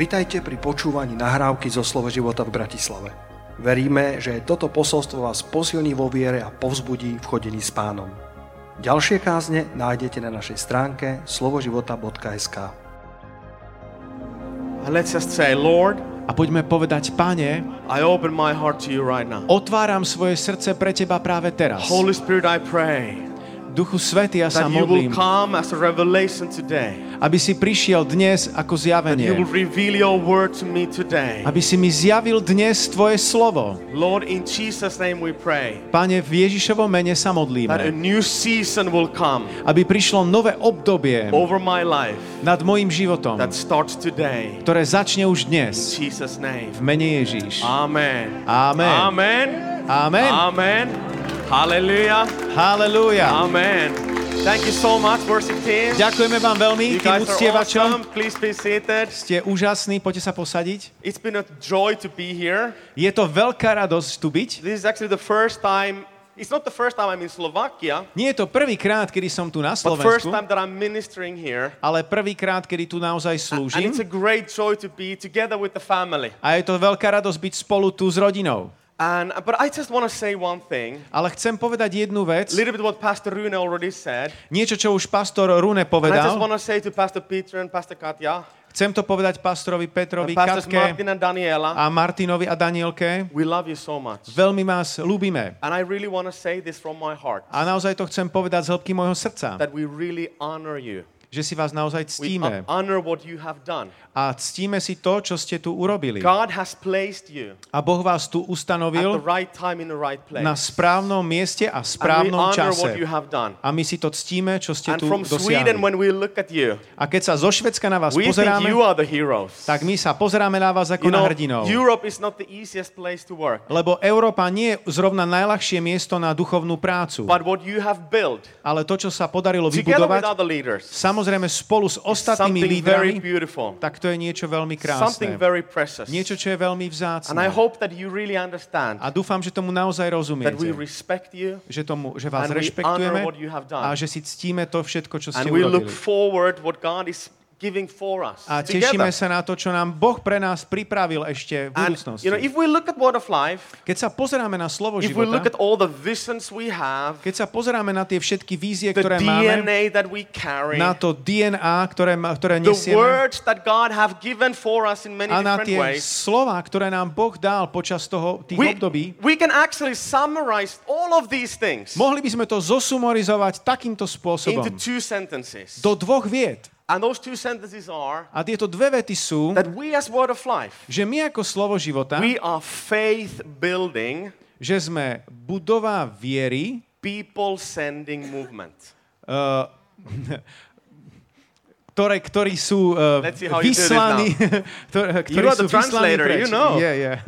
Vitajte pri počúvaní nahrávky zo Slovo života v Bratislave. Veríme, že toto posolstvo vás posilní vo viere a povzbudí v chodení s pánom. Ďalšie kázne nájdete na našej stránke slovoživota.sk And let's just say, Lord, A poďme povedať, Pane, I open my heart to you right now. otváram svoje srdce pre Teba práve teraz. Holy Spirit, I pray Duchu Svety, ja sa modlím, aby si prišiel dnes ako zjavenie. Aby si mi zjavil dnes Tvoje slovo. Lord, in Jesus' name we pray Pane, v Ježišovom mene sa that a modlíme, new season will come aby prišlo nové obdobie over my life nad mojim životom, that starts today. ktoré začne už In dnes. Jesus' name. V mene Ježíš. Amen. Amen. Amen. Amen. Amen. Hallelujah. Halelúja. Amen. Thank you so much, worship team. Ďakujeme vám veľmi, You tým uctievačom. awesome. Please be seated. Ste úžasní, poďte sa posadiť. It's been a joy to be here. Je to veľká radosť tu byť. This is actually the first time, it's not the first time I'm in Slovakia, Nie je to prvýkrát, kedy som tu na but first Slovensku, time that I'm ministering here. ale prvýkrát, kedy tu naozaj And slúžim. it's a great joy to be together with the family. A je to veľká radosť byť spolu tu s rodinou. And but I just want to say one thing. Ale chcem povedať jednu vec, little bit what Pastor Rune already said. niečo, čo už pastor Rune And I just povedal. want to say to Pastor Peter and Pastor Katja, Chcem to povedať pastorovi Petrovi, Pastors Katke Martin and Daniela, a Martinovi a Danielke. we love you so much. Veľmi vás ľúbime. And I really want to say this from my heart, A naozaj to chcem povedať z hĺbky môjho srdca, that we really honor you. Že si vás naozaj ctíme. A ctíme si to, čo ste tu urobili. A Boh vás tu ustanovil right right na správnom mieste a správnom čase. A my si to ctíme, čo ste And tu dosiahli. you, A keď sa zo Švedska na vás pozeráme, tak my sa pozeráme na vás ako You na hrdinov. Lebo Európa nie je zrovna najľahšie miesto na duchovnú prácu. Ale to, čo sa podarilo vybudovať, leaders, samozrejme spolu s ostatnými lídrami, tak to je niečo veľmi krásne. Niečo, čo je veľmi vzácne. really A dúfam, že tomu naozaj rozumiete. Že, tomu, že vás rešpektujeme a že si ctíme to všetko, čo ste urobili. Giving for us A together. tešíme sa na to, čo nám Boh pre nás pripravil ešte v And budúcnosti. you know, if we look at Word of Life, Keď sa pozeráme na slovo if we look at života, all the visions we have, keď sa pozeráme na tie všetky vízie, the ktoré máme, DNA that we carry, na to DNA, ktoré, ktoré the nesieme, words that God have given for us in many a na tie ways, slova, ktoré nám Boh dal počas toho, tých we, období, we can actually summarize all of these things mohli by sme to zosumorizovať takýmto spôsobom. into two sentences. Do dvoch vied. And those two sentences are A tieto dve vety sú, that we as Word of Life, že my ako slovo života, we are faith building, že sme budova viery, people sending movement. uh, ktoré, ktorí sú uh, vyslaní, ktorí sú vyslaní preč. you know. Yeah, yeah.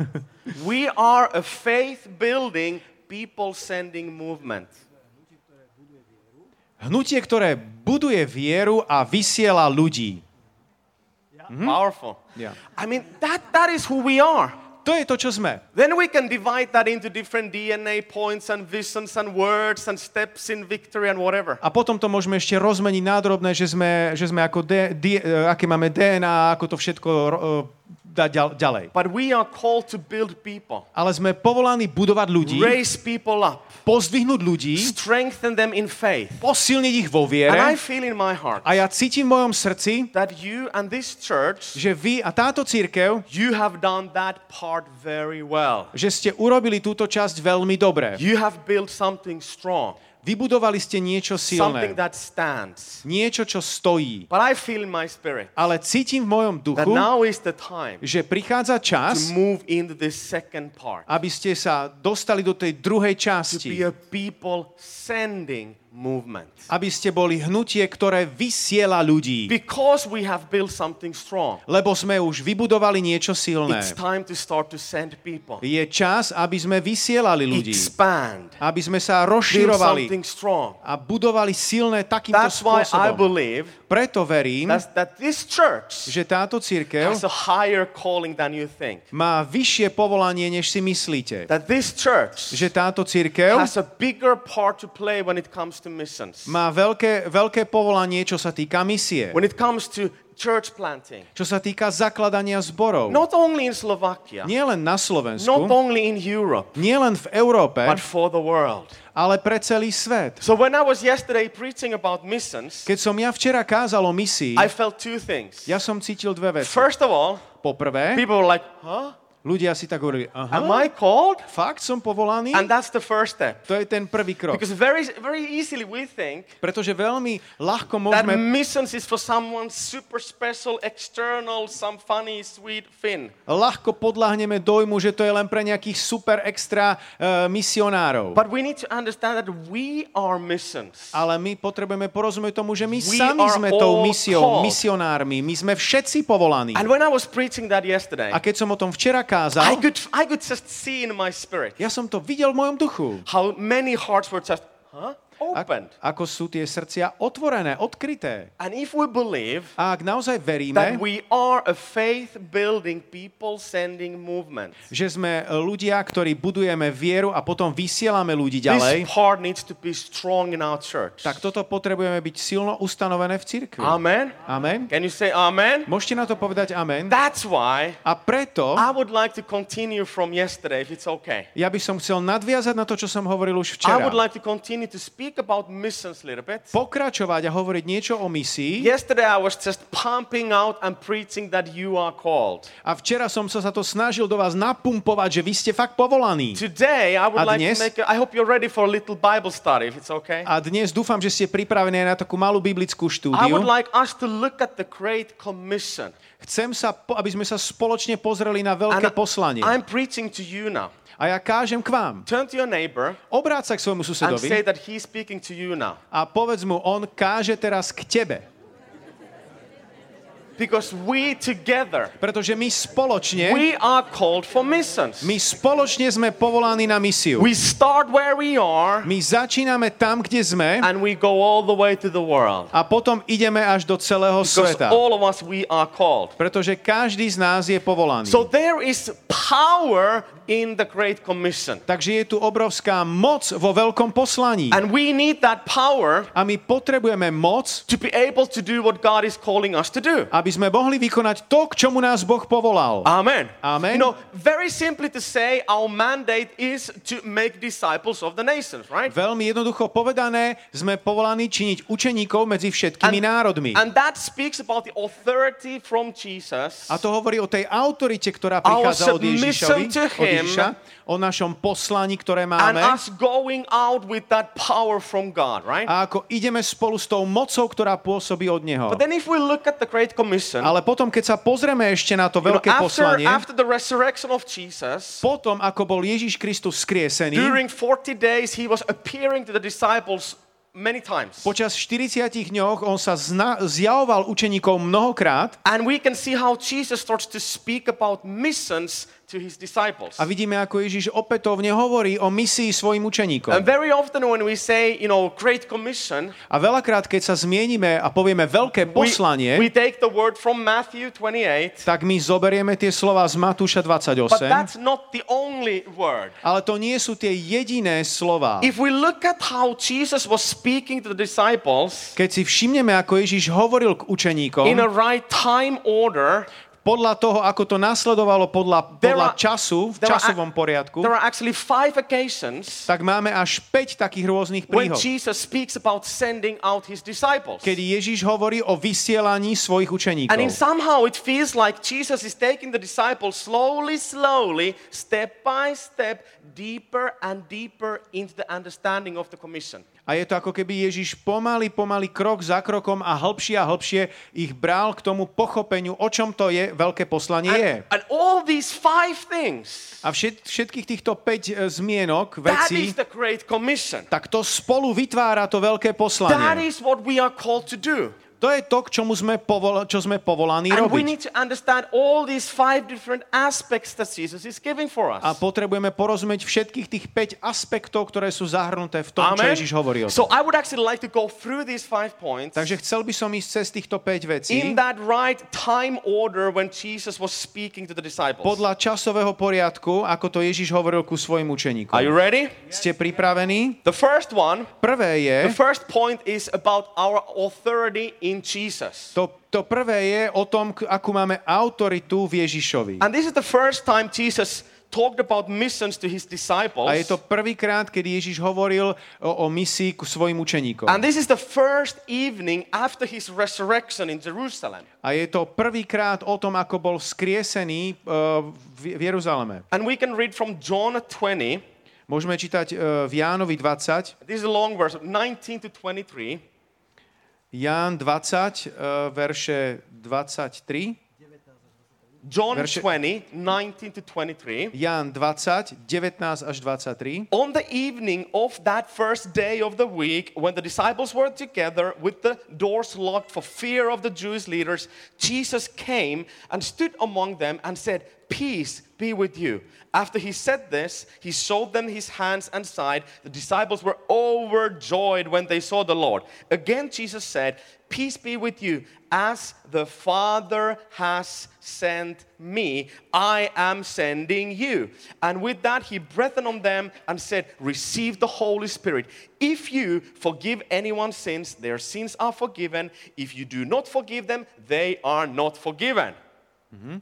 We are a faith building, people sending movement. Hnutie, ktoré buduje vieru a vysiela ľudí. Powerful. Yeah. I mean, that, that is who we are. To je to, čo sme. Then we can divide that into different DNA points and visions and words and steps in victory and whatever. A potom to môžeme ešte rozmeniť nádrobné, že sme, že sme ako D, D, eh, aké máme DNA, ako to všetko uh, dať ďal- ďalej. But we are called to build people, Ale sme povolaní budovať ľudí, raise people up, pozdvihnúť ľudí, strengthen them in faith. posilniť ich vo And I viere. feel in my heart A ja cítim v mojom srdci, that you and this church, že vy a táto církev, you have done that part very well. že ste urobili túto časť veľmi dobre. You have built something strong, Vybudovali ste niečo something silné. that stands. Niečo, čo stojí. But I feel in my spirit Ale cítim v mojom that duchu, now is the time že prichádza to čas, move into this second part. aby ste sa dostali do tej druhej To be časti. a people sending movement. Aby ste boli hnutie, ktoré vysiela ľudí. Because we have built something strong, Lebo sme už vybudovali niečo silné. it's time to start to send people. Je čas, aby sme vysielali ľudí. Expand. Aby sme sa Build rozširovali something strong. a budovali silné takýmto That's why I spôsobom. believe Preto verím, that, that this church že táto církev has a higher calling than you think. má vyššie povolanie, než si myslíte. That this church Že táto církev has a bigger part to play when it comes to missions. má veľké, veľké povolanie, čo sa týka misie. When it comes to church planting. Čo sa týka zakladania zborov. Not only in Slovakia, Nie len na not Slovensku, only in Europe, nie len v Európe, but for the world. ale pre celý svet. So when I was yesterday preaching about missions, Keď som ja včera kázal o misii, I felt two things. ja som cítil dve veci. First of all, Poprvé, people were like, huh? Ľudia si tak hovorili, Am aha, I called? fakt som povolaný? And that's the first step. To je ten prvý krok. Because very, very easily we think Pretože veľmi ľahko that môžeme, missions is for someone super special, external, some funny, sweet Finn. ľahko podľahneme dojmu, že to je len pre nejakých super extra uh, misionárov. But we need to understand that we are missions. Ale my potrebujeme porozumieť tomu, že my We sami sme tou misiou, called. misionármi. My sme všetci povolaní. And when I was preaching that yesterday, A keď som o tom včera I kázal, could, I could just see in my spirit ja som to videl v mojom duchu. how many hearts were just, huh? Opened. ako sú tie srdcia otvorené, odkryté. And if we believe A ak naozaj that veríme, we are a faith building, people sending movement, že sme ľudia, ktorí budujeme vieru a potom vysielame ľudí this ďalej, part needs to be strong in our church. tak toto potrebujeme byť silno ustanovené v cirkvi. Amen. Amen. Can you say amen? Môžete na to povedať amen? That's why A preto I would like to continue from yesterday, if it's okay. ja by som chcel nadviazať na to, čo som hovoril už I včera. would like to continue to speak about missions a little bit. Pokračovať a hovoriť niečo o misii. Yesterday I was just pumping out and preaching that you are called. A včera som sa za to snažil do vás napumpovať, že vy ste fakt povolaní. Today I would A like dnes? to make a, I hope you're ready for a little Bible study, if it's okay. A dnes dúfam, že ste pripravení na takú malú biblickú I štúdiu. would like us to look at the Great Commission. Chcem sa, aby sme sa spoločne pozreli na And veľké poslanie. I'm preaching to you now. A ja kážem k vám. Turn to your neighbor Obráť sa k svojmu and susedovi say that he's speaking to you now. a povedz mu, on káže teraz k tebe. Because we together, Pretože my spoločne, we are called for missions. my spoločne sme povolaní na misiu. We start where we are My začíname tam, kde sme and we go all the way to the world. a potom ideme až do celého Because sveta. all of us, we are called. Pretože každý z nás je povolaný. So there is power in the Great Commission. Takže je tu obrovská moc vo veľkom poslaní. And we need that power A my potrebujeme moc, to be able to do what God is calling us to do. aby sme mohli vykonať to, k čomu nás Boh povolal. Amen. Amen. You know, very simply to say, our mandate is to make disciples of the nations, right? Veľmi jednoducho povedané, sme povolaní činiť učeníkov medzi všetkými národmi. and that speaks about the authority from Jesus. A to hovorí o tej autorite, ktorá prichádza od Ježišovi, to od. Ježiša, o našom poslaní, ktoré and máme. us going out with that power from God, right? A ako ideme spolu s tou mocou, ktorá pôsobí od Neho. but then if we look at the Great Commission, Ale potom, keď sa pozrieme ešte na to you know, veľké after, poslanie, after the resurrection of Jesus, potom, ako bol Ježiš Kristus skriesený, during 40 days, he was appearing to the disciples many times. počas 40 dňoch on sa zna- zjavoval učeníkom mnohokrát And we can see how Jesus starts to speak about missions to his disciples. a vidíme, ako Ježiš opätovne hovorí o misii svojim And učeníkom. very often when we say, you know, Great Commission, A veľakrát, keď sa zmienime a povieme veľké we, poslanie, we take the word from Matthew 28, tak my zoberieme tie slova z Matúša but 28, that's not the only word. ale to nie sú tie jediné slova. If we look at how Jesus was speaking to the disciples Keď si všimneme, ako Ježiš hovoril k in a učeníkom, right time order, podľa toho, ako to nasledovalo podľa, podľa are- času, v are- časovom poriadku, there are actually five occasions tak máme až 5 takých rôznych príhod. Jesus speaks about sending out his disciples. Kedy Ježiš hovorí o vysielaní svojich učeníkov. And in somehow it feels like Jesus is taking the disciples slowly, slowly, step by step, deeper and deeper into the understanding of the commission. A je to ako keby Ježiš pomaly, pomaly, krok za krokom a hlbšie a hlbšie ich bral k tomu pochopeniu, o čom to je, veľké poslanie je. And, and all these five things, A všet, všetkých týchto 5 zmienok, that vecí, tak to spolu vytvára to veľké That poslanie. is what we are called to do. To je to, k čomu sme, povol, čo sme povolaní And we robiť. need to understand all these five different aspects that Jesus is giving for us. A potrebujeme porozumieť všetkých tých 5 aspektov, ktoré sú zahrnuté v tom, čo Amen. Ježiš hovoril. So I would actually like to go through these five points Takže chcel by som ísť cez týchto 5 vecí in that right time order when Jesus was speaking to the disciples. podľa časového poriadku, ako to Ježiš hovoril ku svojim učeníkom. Are you ready? Ste pripravení? The first one, Prvé je, the first point is about our authority in in Jesus. To, to prvé je o tom, akú máme autoritu v Ježišovi. And this is the first time Jesus talked about missions to his disciples. A je to prvýkrát, kedy Ježiš hovoril o, o misii ku svojim učeníkom. And this is the first evening after his resurrection in Jerusalem. A je to prvýkrát o tom, ako bol skriesený uh, v, v Jeruzaleme. And we can read from John 20. Môžeme čítať uh, v Jánovi 20, This is a long verse, 19 to 23. Ján 20, uh, verše 23. John Verše- 20, 19 to 23. Ján 20, 19 až 23. On the evening of that first day of the week, when the disciples were together with the doors locked for fear of the Jewish leaders, Jesus came and stood among them and said, Peace be with you. After he said this, he showed them his hands and side. The disciples were overjoyed when they saw the Lord. Again, Jesus said, Peace be with you. As the Father has sent me, I am sending you. And with that, he breathed on them and said, Receive the Holy Spirit. If you forgive anyone's sins, their sins are forgiven. If you do not forgive them, they are not forgiven. Mm-hmm.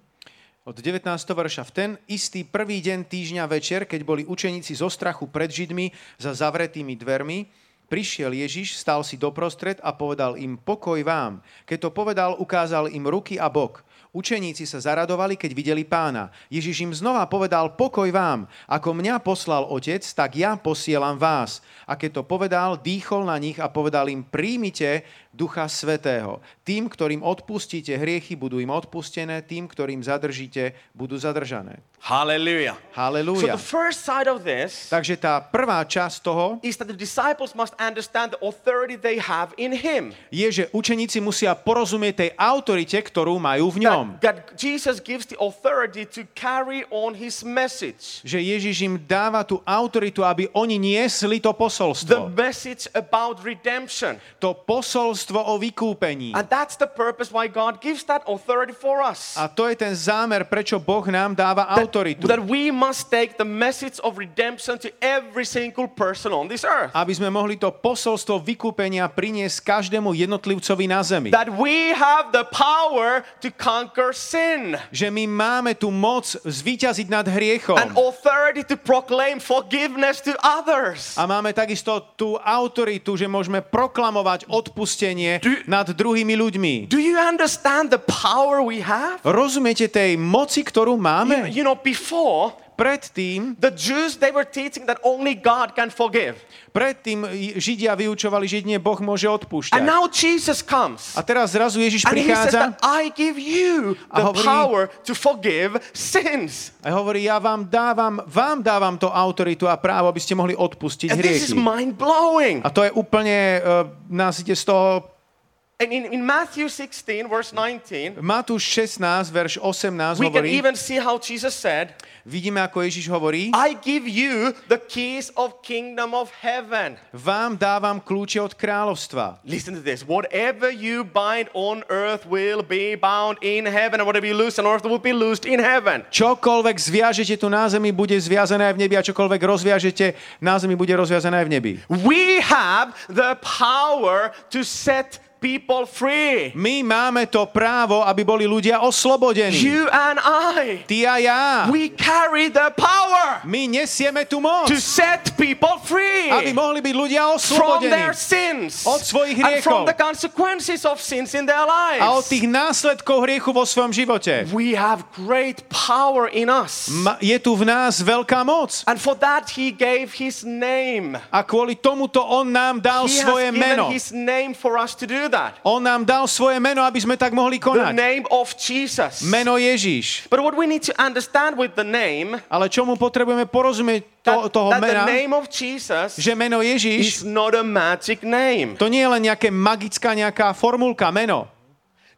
Od 19. verša. V ten istý prvý deň týždňa večer, keď boli učeníci zo strachu pred Židmi za zavretými dvermi, prišiel Ježiš, stal si doprostred a povedal im pokoj vám. Keď to povedal, ukázal im ruky a bok. Učeníci sa zaradovali, keď videli pána. Ježiš im znova povedal pokoj vám. Ako mňa poslal otec, tak ja posielam vás. A keď to povedal, dýchol na nich a povedal im príjmite Ducha Svetého. Tým, ktorým odpustíte hriechy, budú im odpustené, tým, ktorým zadržíte, budú zadržané. Hallelujah. So Halelúja. the first side of this Takže tá prvá časť toho is that the disciples must understand the authority they have in him. je, že učeníci musia porozumieť tej autorite, ktorú majú v ňom. That, that Jesus gives the authority to carry on his message. Že Ježiš im dáva tú autoritu, aby oni niesli to The posolstvo. message about redemption. To posolstvo o vykúpení. And that's the purpose why God gives that authority for us. A to je ten zámer, prečo Boh nám dáva autoritu. That we must take the message of redemption to every single person on this earth. Aby sme mohli to posolstvo vykúpenia priniesť každému jednotlivcovi na zemi. That we have the power to conquer sin. Že my máme tú moc zvíťaziť nad hriechom. An authority to proclaim forgiveness to others. A máme takisto tú autoritu, že môžeme proklamovať odpustenie Do- nad druhými ľuďmi. Do you understand the power we have? Rozumiete tej moci, ktorú You, máme? you know, before, Predtým, the Jews, they were teaching that only God can forgive. predtým Židia vyučovali, že jedine Boh môže And odpúšťať. now Jesus comes. A teraz zrazu Ježiš And he says prichádza that I give you the hovorí- power to forgive sins. a hovorí, ja vám dávam, vám dávam to autoritu a právo, aby ste mohli odpustiť And this is mind blowing. A to je úplne, uh, nás ide z toho And in, in Matthew 16, verse 19, Matúš 16, verš 18 we can hovorí, even see how Jesus said, vidíme, ako Ježiš hovorí, I give you the keys of kingdom of heaven. vám dávam kľúče od kráľovstva. Listen to this. Whatever you bind on earth will be bound in heaven, and whatever you loose on earth will be loosed in heaven. Čokoľvek zviažete tu na zemi, bude zviazané aj v nebi a čokoľvek rozviažete na zemi, bude rozviazané aj v nebi. We have the power to set people free. My máme to právo, aby boli ľudia oslobodení. You and I. Ty a ja. We carry the power My nesieme tú moc, to set people free aby mohli byť ľudia from their oslobodení sins od svojich and from hriechov the consequences of sins in their a od lives. tých následkov hriechu vo svojom živote. We have great power in us. Je tu v nás veľká moc. And for that, he gave his name. A kvôli tomuto on nám dal He has svoje given meno. his name for us to do that. On nám dal svoje meno, aby sme tak mohli The konať. name of Jesus. Meno Ježiš. But what we need to understand with the name, Ale čomu potrebujeme porozumieť to, toho that the mena, name of Jesus že meno is Ježiš, not a magic name. to nie je len nejaké magická nejaká formulka, meno.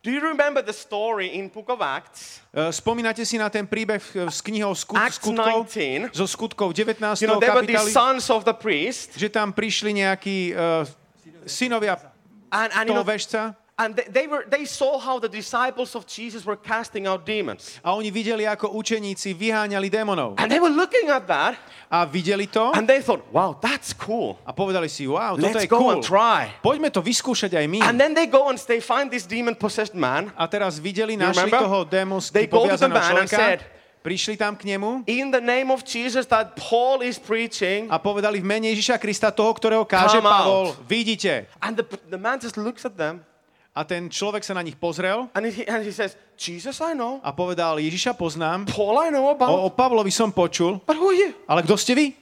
Do you remember the story in Book of Acts? E, Spomínate si na ten príbeh e, z knihou skut, skutkov, 19. zo skutkov 19. You know, kapitály, sons of the priest, že tam prišli nejakí uh, synovia and, and you know, And they, were, they saw how the disciples of Jesus were casting out demons. A oni videli, ako učeníci vyháňali démonov. And they were looking at that A videli to and they thought, wow, that's cool. a povedali si, wow, toto Let's je go cool. and try. Poďme to vyskúšať aj my. And then they go and they find this demon possessed man. A teraz videli, našli toho démonsky poviazaného man and človeka, said- prišli tam k nemu In the name of Jesus that Paul is preaching. a povedali v mene Ježiša Krista toho, ktorého káže Come out. Pavol, vidíte. And the, the man just looks at them A ten človek sa na nich pozrel and he, and he says, Jesus I know. a povedal, Ježiša poznám, Paul I know o, about. o Pavlovi som počul, But who are you? ale kto ste vy?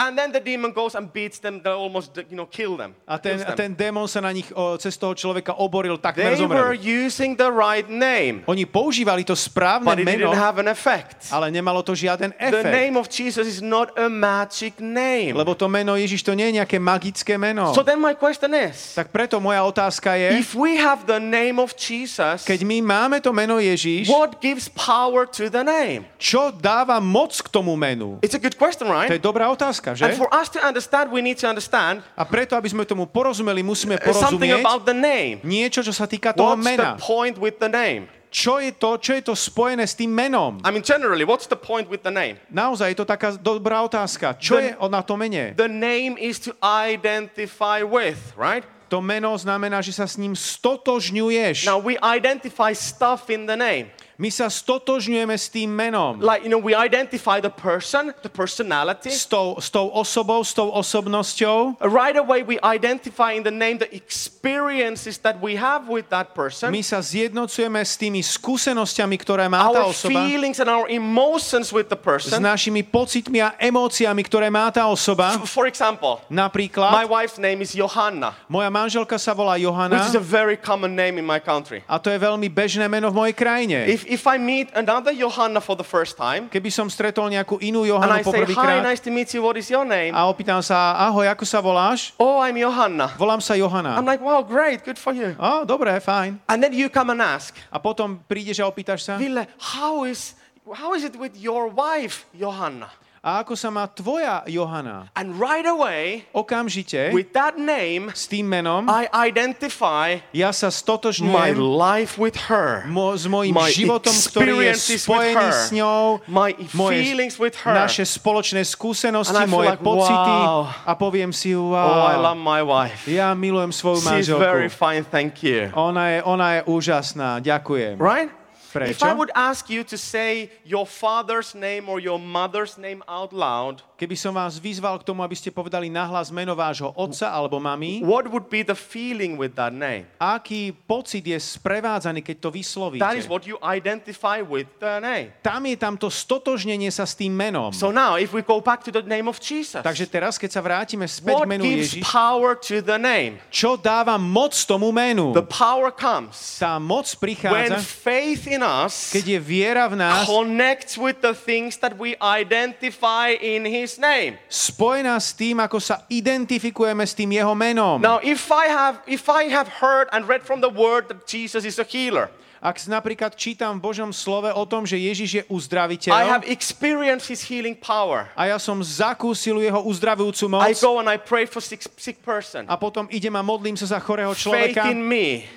And then the demon goes and beats them. They almost, you know, kill them. A ten, a ten démon sa na nich o, cez toho človeka oboril, takmer They were using the right name, Oni používali to správne but it meno, didn't have an effect. ale nemalo to žiaden The efekt. name of Jesus is not a magic name. Lebo to meno Ježiš to nie je nejaké magické meno. So then my question is, Tak preto moja otázka je, if we have the name of Jesus, keď my máme to meno Ježiš, what gives power to the name? čo dáva moc k tomu menu? It's a good question, To right? je dobrá otázka, že? And for us to understand, we need to understand A preto, aby sme tomu porozumeli, musíme something porozumieť about the name. niečo, čo sa týka toho What's the mena. point with the name? Čo je to, čo je to spojené s tým menom? I mean, generally, what's the point with the name? Naozaj je to taká dobrá otázka. Čo The- je na to mene? The name is to identify with, right? To meno znamená, že sa s ním stotožňuješ. Now, we identify stuff in the name. My sa stotožňujeme s tým menom. Like, you know, we identify the person, the personality. S tou, s tou osobou, s tou osobnosťou. Right away, we identify in the name the experiences that we have with that person, My sa zjednocujeme s tými skúsenosťami, ktoré má tá our osoba. feelings and our emotions with the S person. našimi pocitmi a emóciami, ktoré má tá osoba. For example, my Napríklad, wife's name is Johanna, moja manželka sa volá which Johana is a very common name in my country. a to je veľmi bežné meno v mojej krajine. If, if I meet another Johanna for the first time, Keby som stretol nejakú inú say, hi, poprvýkrát nice to meet you, what is your name? a opýtam sa, ahoj, ako sa voláš? Oh, I'm Johanna. Volám sa Johana. I'm like, wow, great, good for you. Á, dobre, fajn. And then you come and ask, A potom prídeš a opýtaš sa, Ville, how is, how is it with your wife, Johanna? A ako sa má tvoja Johana? And right away, Okamžite with that name, s tým menom I identify ja sa my stotožňujem life with her, mo- s mojím my životom, ktorý je spojený her, s ňou, my moje feelings with her. naše spoločné skúsenosti, And moje like, pocity wow. a poviem si, Oh, I wow, love my wife. ja milujem svoju She's very manželku. fine, thank you. Ona je, ona je úžasná, ďakujem. Right? Prečo? If I would ask you to say your father's name or your mother's name out loud, Keby som vás vyzval k tomu, aby ste povedali nahlas meno vášho otca alebo mami, what would be the feeling with that name? aký pocit je sprevádzaný, keď to vyslovíte? That is what you identify with the name. Tam je tamto stotožnenie sa s tým menom. So now, if we go back to the name of Jesus, Takže teraz, keď sa vrátime späť what menu gives Ježiš, power to the name? čo dáva moc tomu menu? The power comes Tá moc when prichádza, faith in us keď je viera v nás connects with the things that we identify in His name. spojená s tým, ako sa identifikujeme s tým jeho menom. Now, if I have if I have heard and read from the Word that Jesus is a healer, Ak napríklad čítam v Božom slove o tom, že Ježiš je I uzdraviteľ have experienced His healing power. a ja som zakúsil jeho uzdravujúcu moc I go and I pray for sick, sick person. a potom idem a modlím sa za chorého Faith človeka, in me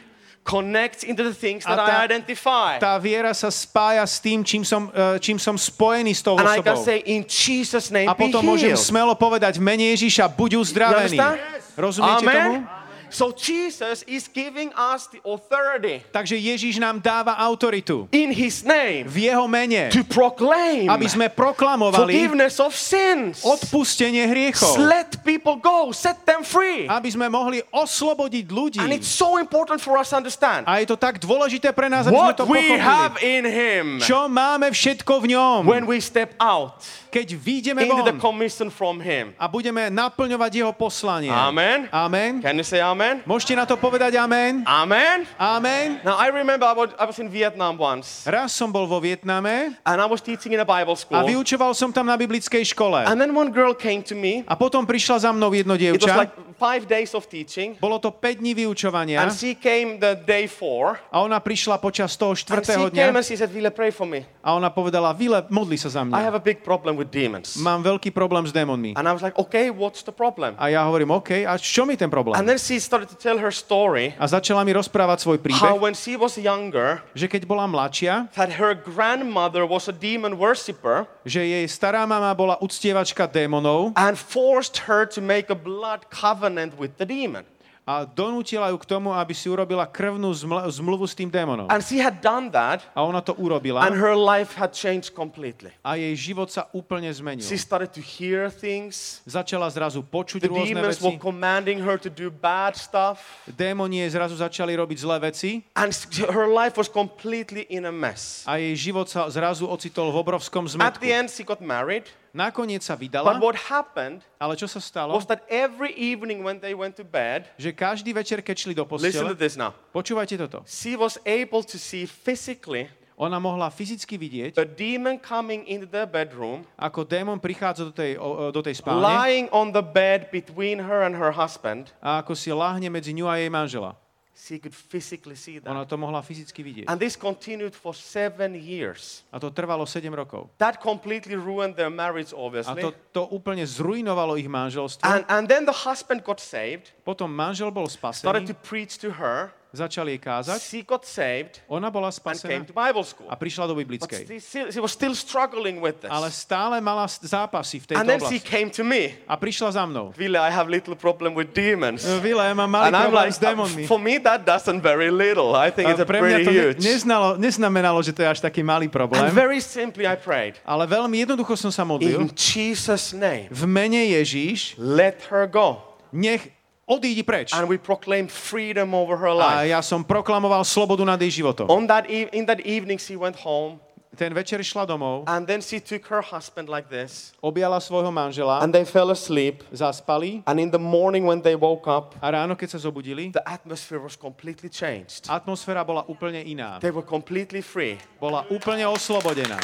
connects into the things that tá- I identify. tá viera sa spája s tým, čím som, eh, čím som spojený s tou And I can say, in Jesus' name, A be potom môžem healed. smelo povedať v mene Ježiša, buď uzdravený. Understand? Rozumiete tomu? So Jesus is giving us the authority Takže Ježiš nám dáva autoritu in His name v jeho mene, to proclaim aby sme proklamovali forgiveness of sins. odpustenie hriechov. Let people go, set them free. Aby sme mohli oslobodiť ľudí. And it's so important for us to understand A je to tak dôležité pre nás, aby sme what to we have pochopili. in Him Čo máme všetko v ňom, when we step out keď vyjdeme into the von commission from Him. a budeme naplňovať jeho poslanie. Amen. Amen. Can you say Amen? Môžete na to povedať amen? Amen. Amen. Now I remember I was, I was in Vietnam once, Raz som bol vo Vietname and I was teaching in a Bible a school. vyučoval som tam na biblickej škole. And then one girl came to me. A potom prišla za mnou jedno It was dievča. like five days of teaching. Bolo to 5 dní vyučovania And she came the day four. a ona prišla počas toho And štvrtého dňa and she said, Vile, pray for me. a ona povedala, Vile, modli sa za I mňa. have a big problem with demons. Mám veľký problém s démonmi. And I was like, okay, what's the problem? A ja hovorím, OK, a čo mi ten And problém? then she started to tell her story A začala mi rozprávať svoj how príbeh, when she was younger, že keď bola mladšia, that her grandmother was a demon worshipper že jej stará mama bola uctievačka démonov and forced her to make a blood covenant with the demon. A donútila ju k tomu, aby si urobila krvnú zml- zmluvu s tým démonom. And she had done that, A ona to urobila and her life had changed completely. a jej život sa úplne zmenil. She started to hear things. Začala zrazu počuť The rôzne demons veci. were commanding her to do bad stuff. Démoni jej zrazu začali robiť zlé veci And her life was completely in a mess. a jej život sa zrazu ocitol v obrovskom At zmetku. the end, she got married. Nakoniec sa But vydala, what happened ale čo sa stalo? was that every evening when they went to bed, Že každý večer, keď šli do listen to postele, this now. počúvajte toto, She was able to see physically ona mohla fyzicky vidieť, a demon coming into their bedroom, ako démon prichádza do tej, o- do tej spálne lying on the bed between her and her husband. a ako si láhne medzi ňu a jej manžela. She could physically see Ona that. to mohla fyzicky vidieť. And this continued for seven years. A to trvalo 7 rokov. That completely ruined their marriage, A obviously. to, to úplne zrujnovalo ich manželstvo. And, and then the husband got saved, Potom manžel bol started to spasený, preach to her. Začal jej kázať, She got saved ona bola and came spasená to Bible school. a prišla do biblickej. she, still, she was still struggling with this. Ale stále mala zápasy v And tejto then she oblasti. came to me. A prišla za mnou. Vile, I have little problem with demons. Vile, ja mám malý And problém like, s démonmi. uh, for me that doesn't very little. I think it's a pretty huge. neznalo, neznamenalo, že to je až taký malý And problém. very simply I prayed, Ale veľmi jednoducho som sa modlil. in Jesus' name, V mene Ježíš, let her go. nech odídi preč. And we proclaimed freedom over her A life. ja som proklamoval slobodu nad jej životom. On that e- in that evening she went home Ten večer išla domov, and then she took her husband like this objala svojho manžela, and they fell asleep. zaspali And in the morning when they woke up, a ráno, keď sa zobudili, the atmosphere was completely changed. atmosféra bola úplne iná. They were completely free. Bola úplne oslobodená.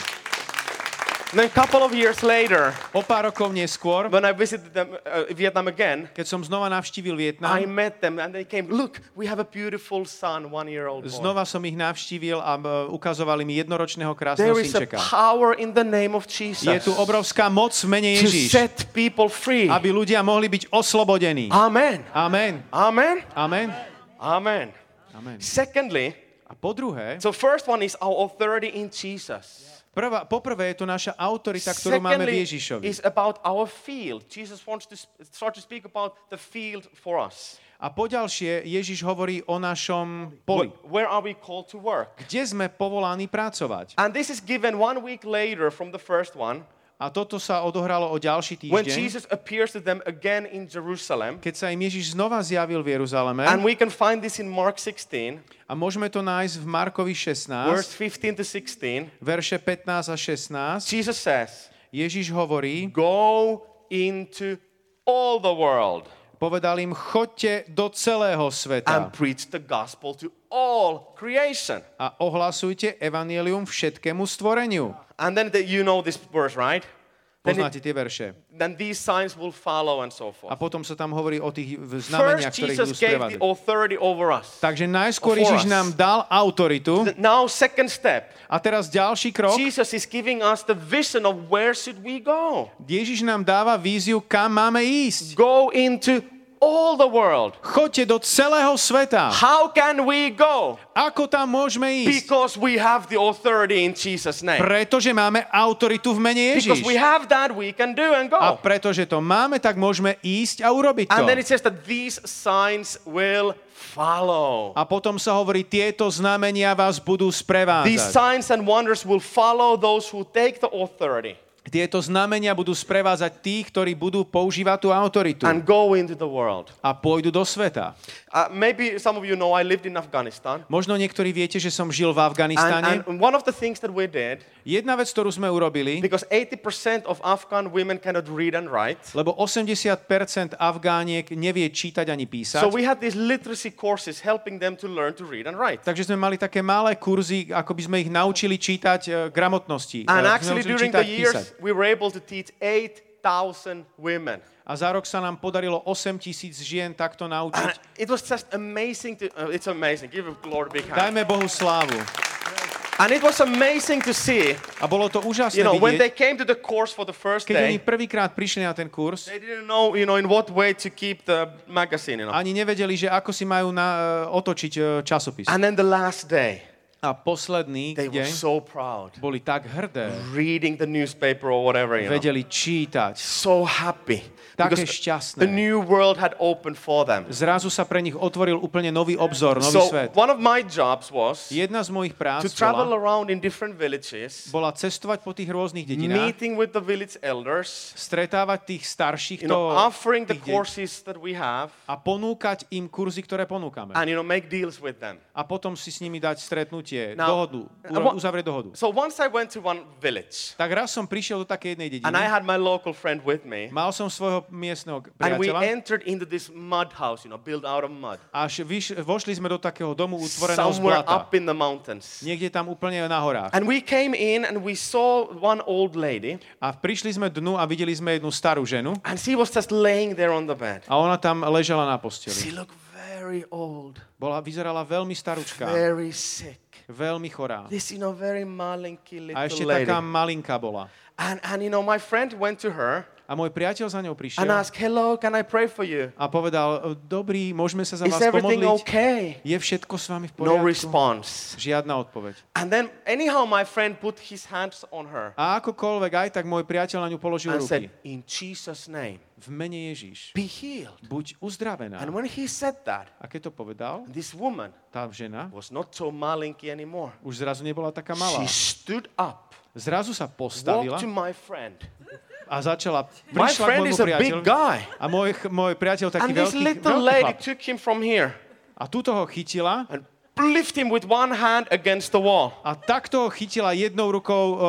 Then a couple of years later, O pár rokov neskôr, when I visited them, uh, Vietnam again, keď som znova navštívil I Vietnam, met them and they came, look, we have a beautiful son, one year old boy. znova som ich navštívil a e, ukazovali mi jednoročného There krásneho is a synčeka. power in the name of Jesus Je tu obrovská moc v mene to Ježíš, set people free. aby ľudia mohli byť oslobodení. Amen. Amen. Amen. Amen. Amen. Amen. Secondly, A po druhé, so first one is our authority in Jesus. Prvá, poprvé je to naša autorita, ktorú máme v Ježišovi. is about our field. Jesus wants to sp- start to speak about the field for us. A poďalšie, Ježiš hovorí o našom poli. Wh- Where are we called to work? Kde sme povolaní pracovať? And this is given one week later from the first one A toto sa odohralo o ďalší when týždeň, Jesus appears to them again in Jerusalem. keď sa im Ježiš znova zjavil v Jeruzaleme. And we can find this in Mark 16, A môžeme to nájsť v Markovi verse 16, 15 to 16. verše 15 a 16. Jesus says, Ježiš hovorí, Go into all the world povedal im, chodte do celého sveta and preach the gospel to all creation. a ohlasujte evanielium všetkému stvoreniu. And then the, you know this verse, right? Poznáte tie verše. then these signs will follow and so A forth. potom sa tam hovorí o tých znameniach, ktoré over us. Takže najskôr Ježiš nám dal autoritu Now, second step, a teraz ďalší krok. Jesus is giving us the vision of where should we go. Ježiš nám dáva víziu, kam máme ísť. Go into all the world. Choďte do celého sveta. How can we go? Ako tam môžeme ísť? Because we have the authority in Jesus' name. Pretože máme autoritu v mene Because Ježiš. we have that, we can do and A go. pretože to máme, tak môžeme ísť a urobiť to. And then it says that these signs will follow. A potom sa hovorí, tieto znamenia vás budú These sprevádzať. signs and wonders will follow those who take the authority Tieto znamenia budú sprevádzať tých, ktorí budú používať tú autoritu and go into the world. a pôjdu do sveta. Uh, maybe some of you know I lived in Afghanistan. Možno niektorí viete, že som žil v And, Afganistane. and one of the things that we did, Jedna vec, ktorú sme urobili, because 80% of Afghan women cannot read and write, lebo 80% Afgániek nevie čítať ani písať, so we had these literacy courses helping them to learn to read and write. takže sme mali také malé kurzy, ako by sme ich naučili čítať e, gramotnosti. And sme actually, during the years, písať. We were able to teach eight 8,000 women. A za rok sa nám podarilo 8 tisíc žien takto naučiť. it was just amazing to, uh, it's amazing. Give glory big hand. Dajme Bohu slávu. And it was amazing to see, A bolo to úžasné you know, when they vidieť, came to the course for the first keď oni day, prvýkrát prišli na ten kurz, they didn't know, you know, in what way to keep the magazine, you know. ani nevedeli, že ako si majú na, otočiť e, časopis. And then the last day, A posledný they were so proud, boli tak hrdé, reading the newspaper or whatever, you know. čítať. So happy. Také šťastné. the new world had opened for them. Zrazu sa pre nich otvoril úplne nový obzor, nový So svet. one of my jobs was Jedna z mojich prác to travel bola, around in different villages, bola cestovať po tých rôznych dedinách, meeting with the village elders, stretávať tých starších you know, offering the courses that we have, a ponúkať im kurzy, ktoré ponúkame. and you know, make deals with them. A potom si s nimi dať stretnutie, Now- dohodu, Uh, uzavrieť dohodu. So once I went to one village, Tak raz som prišiel do takej jednej dediny, and I had my local friend with me, mal som svojho miestneho and we priateľa, entered into this mud house, you know, built out of mud, až vyš, vošli sme do takého domu utvoreného z somewhere blata. up in the mountains. Niekde tam úplne na horách. And we came in and we saw one old lady, A prišli sme dnu a videli sme jednu starú ženu and she was just laying there on the bed. a ona tam ležala na posteli. She looked very old, Bola, vyzerala veľmi starúčka, very sick. veľmi chorá. This, you know, very malinky A little ešte lady. taká malinká bola. And, and, you know, my friend went to her A môj priateľ za ňou and prišiel asked, hello, can I pray for you? a povedal, dobrý, môžeme sa za Is vás everything pomodliť? okay? Je všetko s vami v No poriadku? response. Žiadna odpoveď. And then anyhow, my friend put his hands on her A akokoľvek aj tak môj priateľ na ňu položil and ruky. said, in Jesus' name, V mene Ježiš, be healed. buď uzdravená. And when he said that, A keď to povedal, this woman tá žena was not so malinky anymore. už zrazu nebola taká malá. She stood up, Zrazu sa postavila walked to my friend. A začala, My prišla k friend môjmu is a big priateľovi. guy. A môj, môj priateľ taký And this veľký, little veľký lady chlap. took him from here A túto ho chytila and lift him with one hand against the wall. a takto ho chytila jednou rukou uh,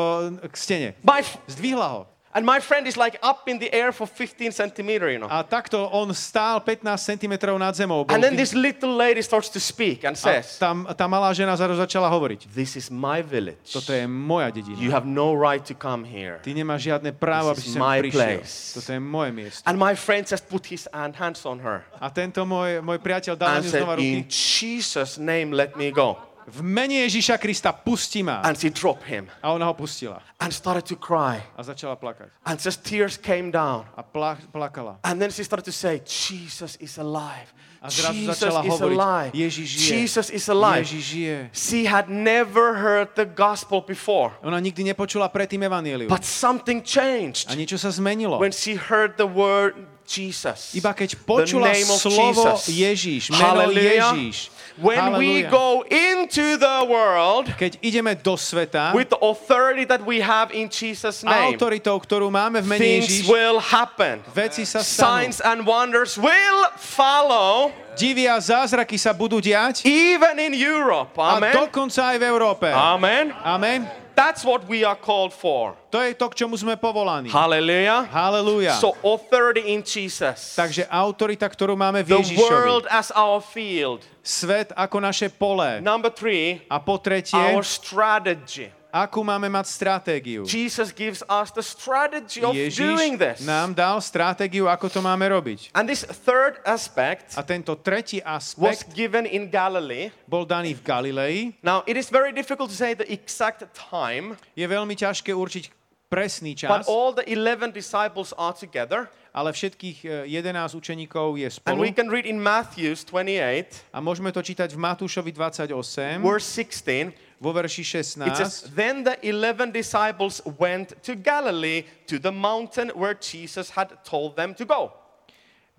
k stene. My f- Zdvihla ho. And my friend is like up in the air for 15 centimeter, you know. A takto on stál 15 cm nad zemou. And then this little lady starts to speak and a says, tá, malá žena zrazu začala hovoriť. This is my village. Toto je moja dedina. You have no right to come here. Ty nemáš žiadne právo, aby This si is sem my prišiel. place. Toto je moje miesto. And my friend just put his hand, hands on her A tento môj, môj priateľ dal na ňu znova In ruky. Jesus' name, let me go. V mene Ježíša Krista pusti ma. And she dropped him A ona ho pustila. and started to cry. A začala plakať. And just tears came down. A pla, plakala. And then she started to say, Jesus is alive. A zrazu Jesus začala is hovoriť, alive. Žije. Jesus is alive. Žije. She had never heard the gospel before. Ona nikdy nepočula predtým. But something changed A niečo sa zmenilo. when she heard the word Jesus. Iba keď počula slovo. Ježiš, meno Hallelujah. Ježiš. When we Halleluja. go into the world Keď ideme do sveta, with the authority that we have in Jesus' name, autoritou, ktorú máme v mene things Ježiš, will happen. veci sa stanú. Signs and wonders will follow Divy a zázraky sa budú diať even in Europe. a Amen. dokonca aj v Európe. Amen. Amen. That's what we are called for. To je to, k čomu sme povolaní. Hallelujah. Halelúja. So authority in Jesus. Takže autorita, ktorú máme The v Ježišovi. world as our field. Svet ako naše pole. Number three, A po tretie, our strategy. Akú máme mať stratégiu. Jesus gives us the strategy of Ježiš doing this. nám dal stratégiu, ako to máme robiť. And this third aspect A tento tretí was aspekt given in Galilee. bol daný v Galilei. Now, it is very difficult to say the exact time, Je veľmi ťažké určiť presný but čas, all the 11 disciples are together. ale všetkých e, 11 učeníkov je And we spolu. can read in Matthew 28, A môžeme to čítať v Matúšovi 28, verse 16. vo verši It says, 16. Then the 11 disciples went to Galilee, to the mountain where Jesus had told them to go.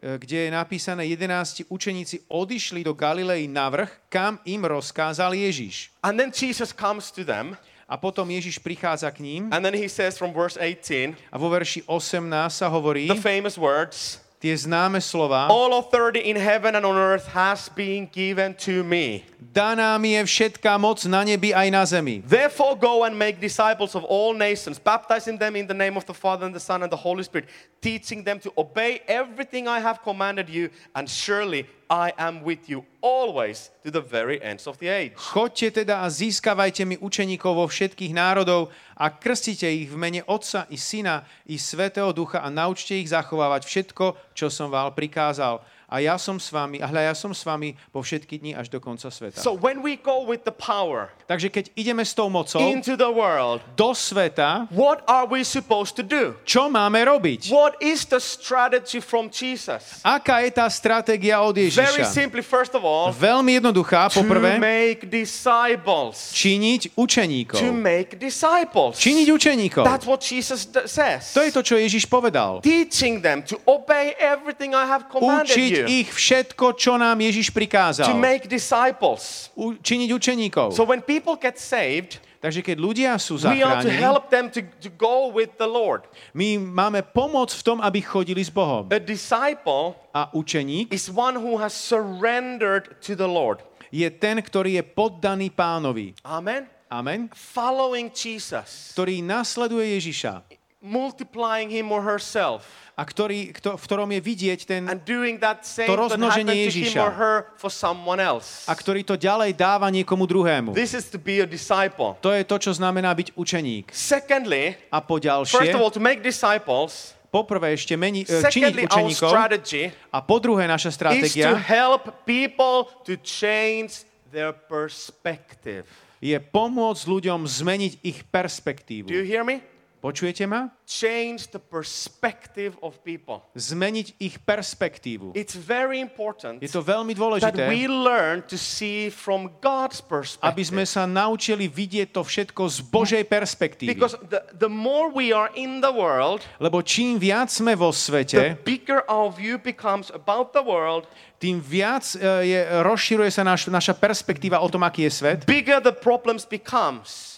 e, kde je napísané 11 učeníci odišli do Galilei na vrch, kam im rozkázal Ježiš. And then Jesus comes to them, A potom Ježiš prichádza k ním and then he says from verse 18, a vo verši 18 sa hovorí the famous words, tie známe slova All authority in heaven and on earth has been given to me. Daná mi je všetká moc na nebi aj na zemi. Therefore, go and make disciples of all nations, baptizing them in the name of the Father and the Son and the Holy Spirit, teaching them to obey everything I have commanded you, and surely I am with you always to the very ends of the age. Choďte teda a získavajte mi učeníkov vo všetkých národov a krstite ich v mene Otca i Syna i Svetého Ducha a naučte ich zachovávať všetko, čo som vám prikázal. A ja som s vami, a hľa, ja som s vami po všetky dni až do konca sveta. So when we go with the power Takže keď ideme s tou mocou into the world, do sveta, what are we supposed to do? čo máme robiť? What is the strategy from Jesus? Aká je tá stratégia od Very Ježiša? simply, first of all, Veľmi jednoduchá. to Poprvé, make disciples. činiť učeníkov. To make disciples. Činiť učeníkov. That's what Jesus says. To je to, čo Ježiš povedal. Teaching them to obey everything I have commanded Učiť you. ich všetko, čo nám Ježiš To prikázal. make disciples. U- činiť učeníkov. So when people get saved, Takže keď ľudia sú we zachránení, help them to, to go with the Lord. my máme pomôcť v tom, aby chodili s Bohom. A disciple A učeník is one who has surrendered to the Lord. je ten, ktorý je poddaný pánovi. Amen. Amen. Following Jesus, Ktorý nasleduje Ježiša. Multiplying him or herself, A ktorý, kto, v ktorom je vidieť ten, and doing that same To rozmnoženie to him Ježiša. or her for someone else. a ktorý to ďalej dáva niekomu druhému. This is to be a disciple. To je to, čo znamená byť učeník. Secondly, A po first ďalšie, of all, to make disciples. poprvé ešte meni, e, činiť učeníkov. A po druhé, naša stratégia je pomôcť ľuďom zmeniť ich Do you perspektívu. hear me? Počujete ma? Change the perspective of people. Zmeniť ich perspektívu. It's very important Je to veľmi that dôležité, we learn to see from God's aby sme perspective. sa naučili vidieť to všetko z Božej perspektívy. Because the, the more we are in the world, Lebo čím viac sme vo the svete, bigger our view becomes about the world, tým viac e, je, rozširuje sa naš, naša perspektíva o tom, aký je svet bigger the problems becomes.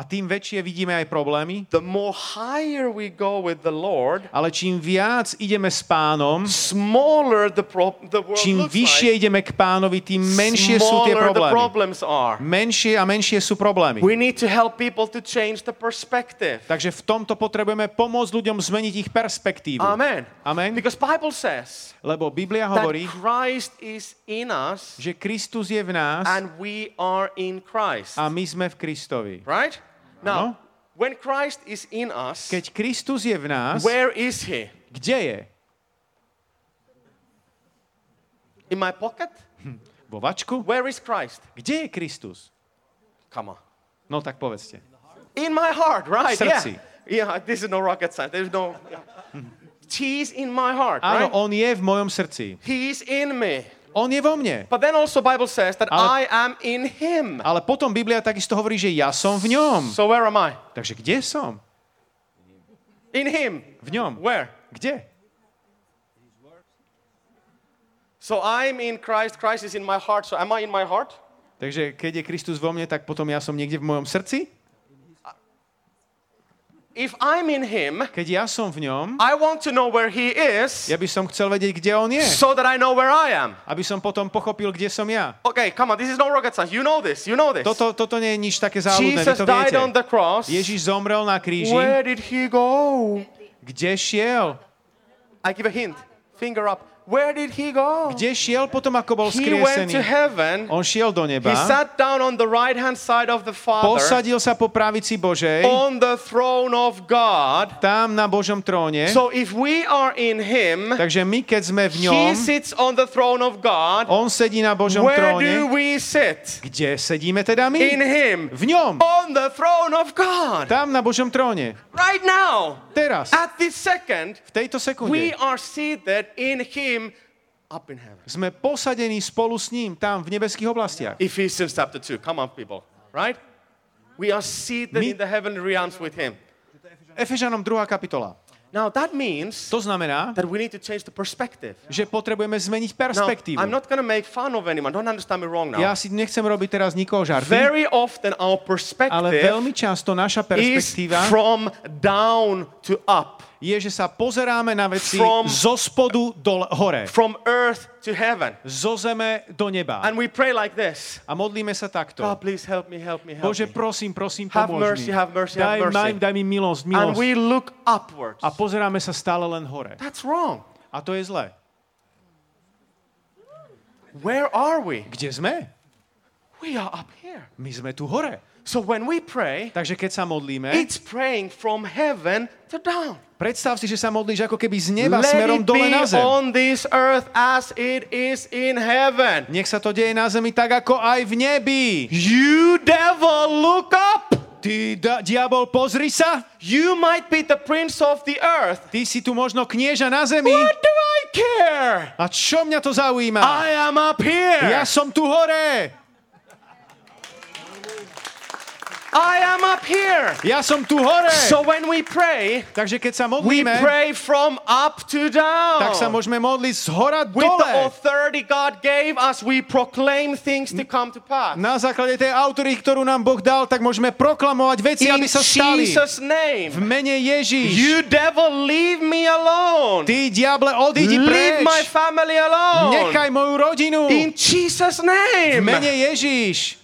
A tým väčšie vidíme aj problémy. The more higher we go with the Lord, Ale čím viac ideme s pánom, smaller the, pro- the world čím looks vyššie like, ideme k pánovi, tým menšie sú tie the problémy. problems are. Menšie a menšie sú problémy. We need to help people to change the perspective. Takže v tomto potrebujeme pomôcť ľuďom zmeniť ich perspektívu. Amen. Amen. Because Bible says Lebo Biblia that hovorí, Christ is in us že Kristus je v nás and we are in Christ. a my sme v Kristovi. Right? Now, when Christ is in us, Keď Kristus je v nás, where is he? kde je? In my pocket? Hm, vo vačku? Where is Christ? Kde je Kristus? Come on. No tak povedzte. In my heart, right? Srdci. Yeah. Yeah, this is no rocket science. There's no. Hm. Yeah. He's in my heart, Áno, right? on je v mojom srdci. He's in me. On je vo mne. But then also Bible says that Ale- I am in him. Ale potom Biblia takisto hovorí, že ja som v ňom. So where am I? Takže kde som? In him. V ňom. Where? Kde? So I'm in Christ, Christ is in my heart. So am I in my heart? Takže keď je Kristus vo mne, tak potom ja som niekde v mojom srdci? If I'm in him, Keď ja som v ňom, I want to know where he is ja by som chcel vedieť, kde on je. so that I know where I am. Aby som potom pochopil, kde som ja. Okay, come on, this is no rocket science. You know this. You know this. Toto, toto nie je nič také záľudné, vy to died viete. on the cross. Ježiš zomrel na kríži. Where did he go? Kde šiel? I give a hint. Finger up. Where did he go? Kde šiel potom, ako bol He went to skriesený? heaven. On šiel do He neba, sat down on the right hand side of the Father posadil sa po pravici Božej, on the throne of God. tam na Božom tróne. So if we are in him, Takže my, keď sme v he ňom, sits on the throne of God. on sedí na Božom Where do tróne. we sit? Kde sedíme teda my? In him. V ňom. On the throne of God. Tam na Božom tróne. Right now. Teraz, At this second, v tejto we sekunde, are seated in him up in heaven. sme posadení spolu s ním tam v nebeských oblastiach. Ephesians chapter 2. Come on, people. Right? We are seated in the heavenly realms with him. Efežanom 2. kapitola. Now that means To znamená, that we need to change the perspective. že potrebujeme zmeniť Now, perspektívu. I'm not to make fun of anyone. Don't understand me wrong now. Ja si nechcem robiť teraz nikoho žarty, Very often our ale perspective veľmi často naša is perspektíva from down to up, je, že sa pozeráme na veci From- zo spodu do hore, from earth to heaven. zo zeme do neba. And we pray like this. A modlíme sa takto. God, please help me, help me, help Bože, prosím, prosím, Have pomôž mercy, mi. have mercy, daj, have mercy. Daj, daj mi milosť, And milosť. we look upwards. A pozeráme sa stále len hore. That's wrong. A to je zlé. Where are we? Kde sme? We are up here. My sme tu hore. So when we pray, Takže keď sa modlíme, it's praying from heaven to down. predstav si, že sa modlíš ako keby z neba Let smerom dole na zem. on this earth as it is in heaven. Nech sa to deje na zemi tak, ako aj v nebi. You devil, look up. Ty, da, diabol, pozri sa. You might be the prince of the earth. Ty si tu možno knieža na zemi. What do I care? A čo mňa to zaujíma? I am up here. Ja som tu hore. I am up here. Ja som tu hore. So when we pray, Takže keď sa we modlíme, pray from up to down. tak sa môžeme modliť z hora With the dole. authority God gave us, we proclaim things to come to pass. Na základe tej autority, ktorú nám Boh dal, tak môžeme proklamovať veci, In aby sa stali. Jesus' name. V mene Ježíš. You devil, leave me alone. Ty, diable, odídi Leave my preč. family alone. Nechaj moju rodinu. In Jesus' V name. mene Ježíš.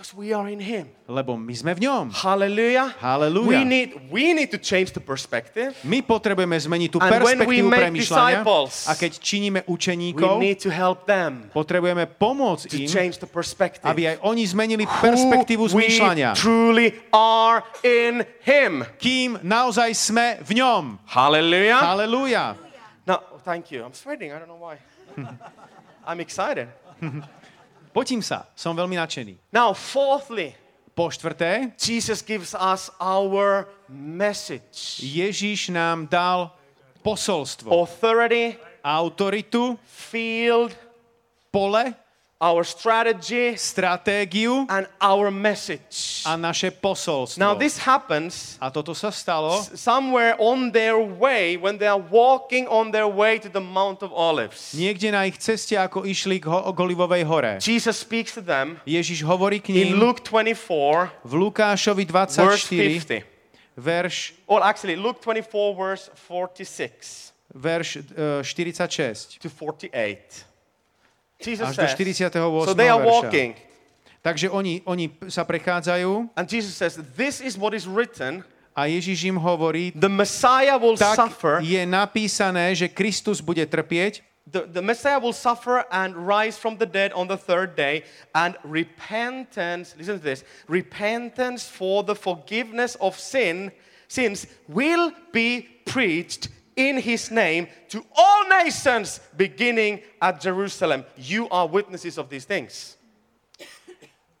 Because we are in Him. Lebo my sme v ňom. Hallelujah. Hallelujah. We need, we need to change the perspective. My potrebujeme zmeniť tú And we perspektívu premyšľania a keď činíme We need to help them potrebujeme pomôcť to im, change the perspective. aby aj oni zmenili perspektívu Who we truly are in Him. Kým naozaj sme v ňom. Hallelujah. Halelúja. Now, thank you. I'm sweating. I don't know why. I'm excited. Potím sa, som veľmi nadšený. Now, fourthly, Po štvrté, Jesus gives us our message. Ježíš nám dal posolstvo, Authority, autoritu, field, pole, our strategy, stratégiu and our message. a naše posolstvo. Now, this happens A toto sa stalo somewhere on their way when they are walking on their way to the Mount of Olives. niekde na ich ceste, ako išli k Ho- k Olivovej hore. Jesus speaks to them Ježiš hovorí k ním in Luke 24, v Lukášovi verse 24, 50. verš, Or actually, Luke 24, verse 46 verš e, 46 to 48. Jesus až do says, 48. so they are verša. walking. Takže oni, oni sa prechádzajú And Jesus says, This is what is written a Ježiš im hovorí, the Messiah will tak suffer, je napísané, že Kristus bude trpieť the, the Messiah will suffer and rise from the dead on the third day, and repentance, listen to this, repentance for the forgiveness of sin, sins will be preached in his name to all nations beginning at Jerusalem. You are witnesses of these things.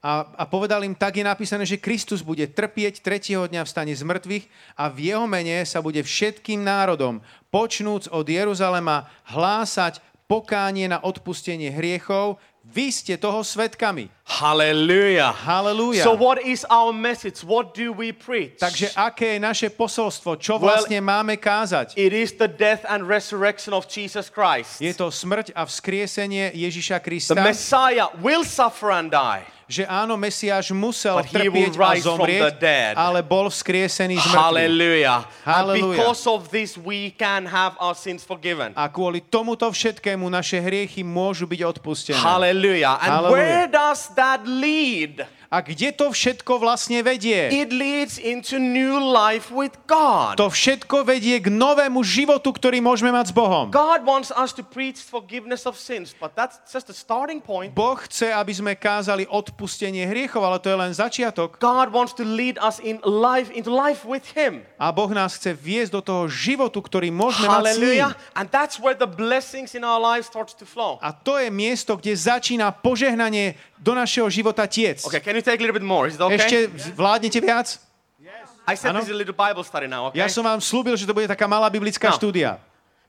a, a povedal im, tak je napísané, že Kristus bude trpieť, tretieho dňa vstane z mŕtvych a v jeho mene sa bude všetkým národom, počnúc od Jeruzalema, hlásať pokánie na odpustenie hriechov. Vy ste toho svetkami. Hallelujah. Halelúja. So, what is our message? What do we preach? Takže aké je naše posolstvo? Čo Well, vlastne máme kázať? It is the death and resurrection of Jesus Christ. Je to smrť a vzkriesenie Ježiša The Krista, Messiah will suffer and die. Že áno, Mesiáš musel But trpieť a zomrieť, ale bol vzkriesený z mŕtvych. Hallelujah. And Hallelujah. because of this, we can have our sins forgiven. A kvôli tomuto všetkému naše hriechy môžu byť odpustené. Hallelujah. And Hallelujah. where does that lead? A kde to všetko vlastne vedie? It leads into new life with God. To všetko vedie k novému životu, ktorý môžeme mať s Bohom. God wants us to preach forgiveness of sins, but that's just the starting point. Boh chce, aby sme kázali odpustenie hriechov, ale to je len začiatok. God wants to lead us in life into life with him. A Boh nás chce viesť do toho životu, ktorý môžeme mať s ním. Hallelujah. And that's where the blessings in our lives starts to flow. A to je miesto, kde začína požehnanie do našeho života tiec. Okay, can you take a little bit more? Is it okay? Ešte vládnete viac? I said Áno. this is a little Bible study now, okay? Ja som vám slúbil, že to bude taká malá biblická No. štúdia.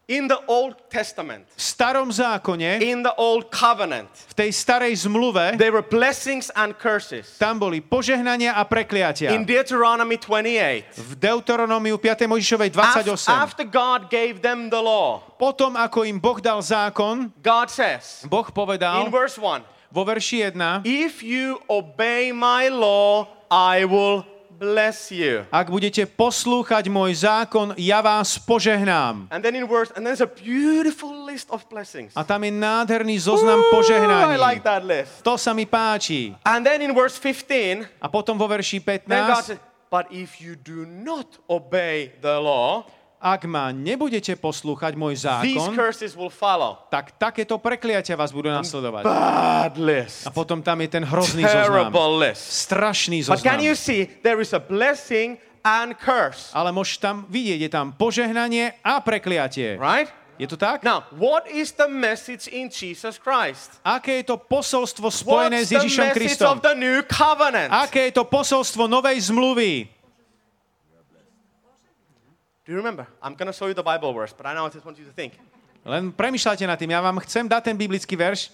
In the Old Testament, V starom zákone, in the Old Covenant, v tej starej zmluve, there were blessings and curses. tam boli požehnania a prekliatia. In Deuteronomy 28, V Deuteronomiu 5. Možišovej af- 28. after God gave them the law, Potom, ako im Boh dal zákon, God says Boh povedal in verse 1 vo verši 1, If you obey my law, I will bless you. ak budete poslúchať môj zákon, ja vás požehnám. And then in verse, and there's a beautiful list of blessings. A tam je nádherný zoznam Ooh, I požehnaní. like that list. To sa mi páči. And then in verse 15, A potom vo verši then God says, But if you do not obey the law, ak ma nebudete poslúchať môj zákon, tak takéto prekliatia vás budú nasledovať. A potom tam je ten hrozný zoznam. Strašný But can zoznam. you see there is a blessing and curse, Ale môžeš tam vidieť, je tam požehnanie a prekliatie. right? Je to tak? Now, what is the message in Jesus Christ? Aké je to posolstvo spojené What's s Ježišom Kristom? Aké je to posolstvo novej zmluvy? Do you remember? I'm going to show you the Bible verse, but I now just want you to think. Len premyšľajte nad tým. Ja vám chcem dať ten biblický verš.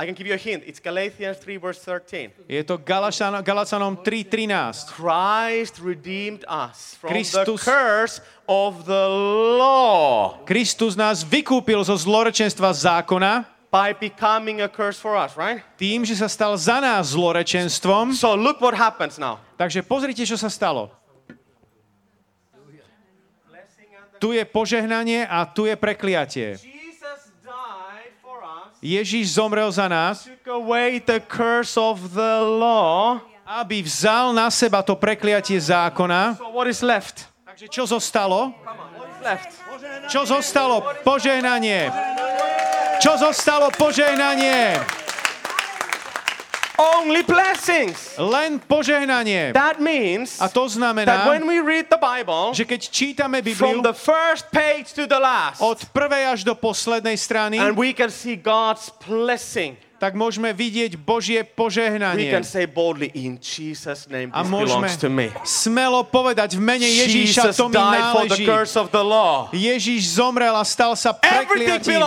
I can give you a hint. It's Galatians 3, verse 13. Je to Galacanom 3.13. Christ redeemed us from the Christus- curse of the law Kristus nás vykúpil zo zlorečenstva zákona by becoming a curse for us, right? tým, že sa stal za nás zlorečenstvom. So look what happens now. Takže pozrite, čo sa stalo. Tu je požehnanie a tu je prekliatie. Ježíš zomrel za nás, aby vzal na seba to prekliatie zákona. Takže čo zostalo? Čo zostalo? Požehnanie. Čo zostalo? Požehnanie. Only blessings. Len požehnanie. That means A to that znamená, when we read the Bible, že keď čítame from Bibliu the first page to the last, od prvej až do poslednej strany, and we can see God's blessing, tak môžeme vidieť Božie we požehnanie. can say boldly, in Jesus' name, A môžeme belongs to me. smelo povedať v mene Ježíša, Jesus to mi náleží. Ježíš zomrel a stal sa prekliatím.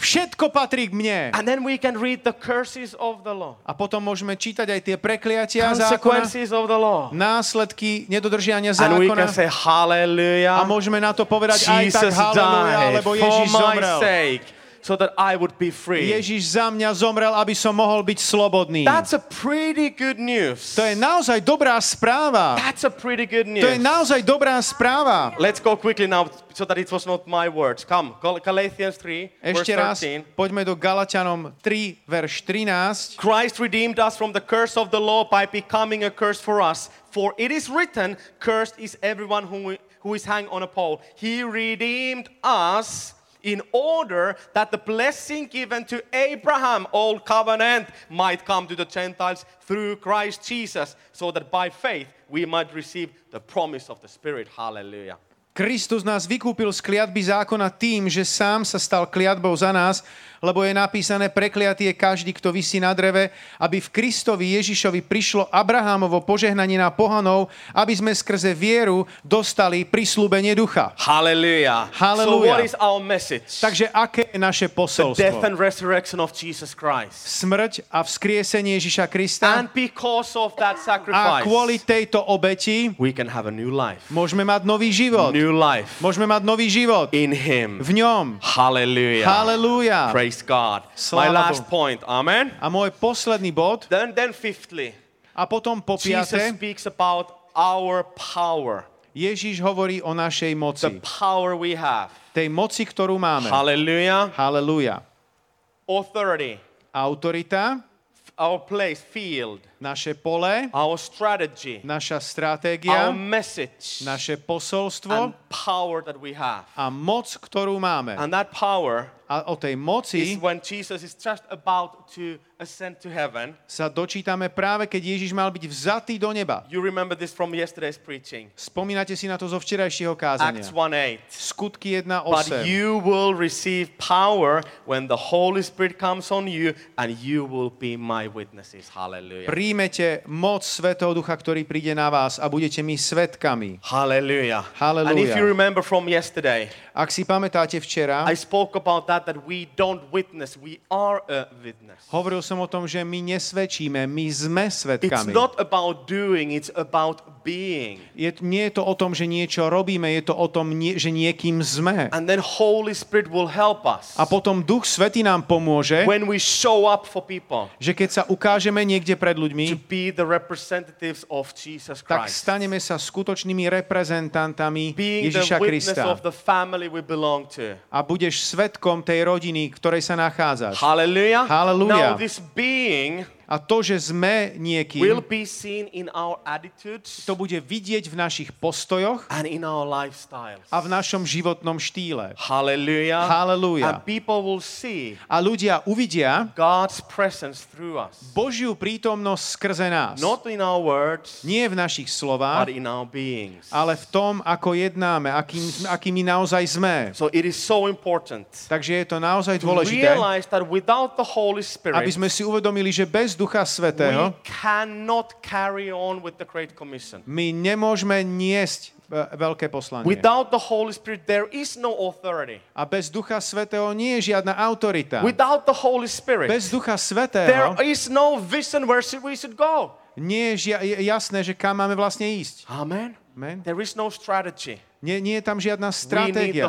Všetko patrí k mne. And then we can read the curses of the law, A potom môžeme čítať aj tie prekliatia zákona, of the law. následky nedodržiania And we can zákona. say, Hallelujah. A môžeme na to povedať aj tak Jesus haleluja, lebo Ježíš zomrel. sake so that I would be free. Ježíš za mňa zomrel, aby som mohol byť slobodný. That's a pretty good news. To je naozaj dobrá správa. That's a pretty good To je news. naozaj dobrá správa. Let's go quickly now so that it was not my words. Come, Gal- Galatians 3, verse Ešte raz, 13. poďme do Galatianom 3, verš 13. Christ redeemed us from the curse of the law by becoming a curse for us. For it is written, Cursed is everyone who, who is hanged on a pole. He redeemed us in order that the blessing given to Abraham, old covenant, might come to the Gentiles through Christ Jesus, so that by faith we might receive the promise of the Spirit. Hallelujah. Kristus nás vykúpil z kliatby zákona tým, že sám sa stal kliatbou za nás, lebo je napísané prekliatý je každý, kto vysí na dreve, aby v Kristovi Ježišovi prišlo Abrahámovo požehnanie na pohanov, aby sme skrze vieru dostali prislúbenie ducha. Hallelujah. So Hallelujah. what is our message? Takže aké je naše The death posolstvo? and resurrection of Jesus Christ. Smrť a vzkriesenie Ježiša Krista And because of that a kvôli tejto obeti we can have a new life. môžeme mať nový život. New life Môžeme mať nový život in Him. v ňom. Hallelujah. Halelúja. Praise God. Sláva My last Bohu. point. Amen. A môj posledný bod, Then, then fifthly, a potom po Jesus piate, speaks about our power, Ježíš hovorí o našej the moci. power we have. Tej moci, ktorú máme. Hallelujah. Halelúja. Authority, Autorita, our place, field, naše pole, our strategy, naša our stratégia, message, naše posolstvo and power that we have. a moc, ktorú máme. And that power A o tej is moci when Jesus is just about to ascend to heaven. sa dočítame práve, keď Ježiš mal byť vzatý do neba. You remember this from yesterday's preaching. Spomínate si na to zo včerajšieho kázania. Acts 1:8. Skutky But 1.8. you will receive power when the Holy Spirit comes on you, and you will be my witnesses. Hallelujah. Príjmete moc Svetého Ducha, ktorý príde na vás a budete mi svetkami. Hallelujah. Hallelujah. And if you remember from yesterday, Ak si pamätáte včera, I spoke about that that we don't witness, we are a witness. hovoril som o tom, že my nesvedčíme, my sme It's svetkami. not about doing, it's about being. Je, nie je to o tom, že niečo robíme, je to o tom, nie, že niekým sme. And then Holy Spirit will help us A potom Duch Svetý nám pomôže, when we show up for people že keď sa ukážeme niekde pred to ľuďmi, be the representatives of Jesus tak Christ. staneme sa skutočnými reprezentantami Being the Ježiša Krista. of the family we belong to. A budeš svetkom tej rodiny, ktorej sa nachádzaš. Hallelujah. Hallelujah. Now this being A to, že sme niekým, will be seen in our attitudes to bude vidieť v našich postojoch and in our lifestyles. a v našom životnom štýle. Hallelujah. Hallelujah. And people will see A ľudia uvidia God's presence through us. Božiu prítomnosť skrze nás. Not in our words, Nie v našich but slovách, in our beings. ale v tom, ako jednáme, akým, akými naozaj sme. So it is so important Takže je to naozaj to dôležité, realize that without the Holy Spirit, aby sme si uvedomili, že bez Ducha Svetého my nemôžeme niesť e, veľké poslanie. Without the Holy Spirit, there is no authority. A bez Ducha Svetého nie je žiadna autorita. Without the Holy Spirit, Bez Ducha there Svetého is no vision where should- we should go. nie je jasné, že kam máme vlastne ísť. Amen. Amen. There is no strategy. Nie, nie je tam žiadna We stratégia.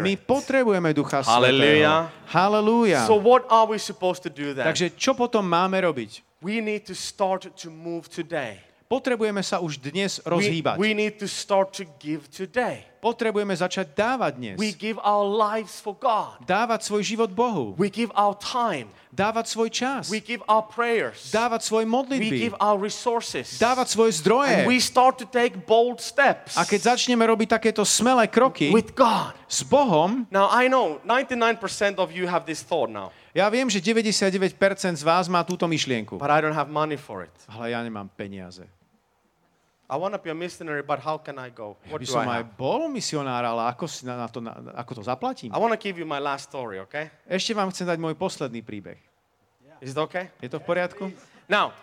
My potrebujeme Ducha Hallelujah. Svetého. Halelúja. So what are we supposed to do then? Takže čo potom máme robiť? We need to start to move today. Potrebujeme sa už dnes We, rozhýbať. we need to start to give today. Potrebujeme začať dávať dnes. We give our lives for God. Dávať svoj život Bohu. We give our time. Dávať svoj čas. We give our prayers. Dávať svoje We modlitby. give our resources. Dávať svoje And zdroje. we start to take bold steps A keď začneme robiť takéto smelé kroky with God. s Bohom, Now I know 99% of you have this thought now, ja viem, že 99% z vás má túto myšlienku. but I don't have money for it. Ale ja nemám peniaze. I want to be a missionary, but how can I go? Ja What by do som I aj have? bol misionár, ale ako, si na, to, na, ako to zaplatím? I want to give you my last story, okay? Ešte vám chcem dať môj posledný príbeh. Is it okay? Je to v poriadku? Now,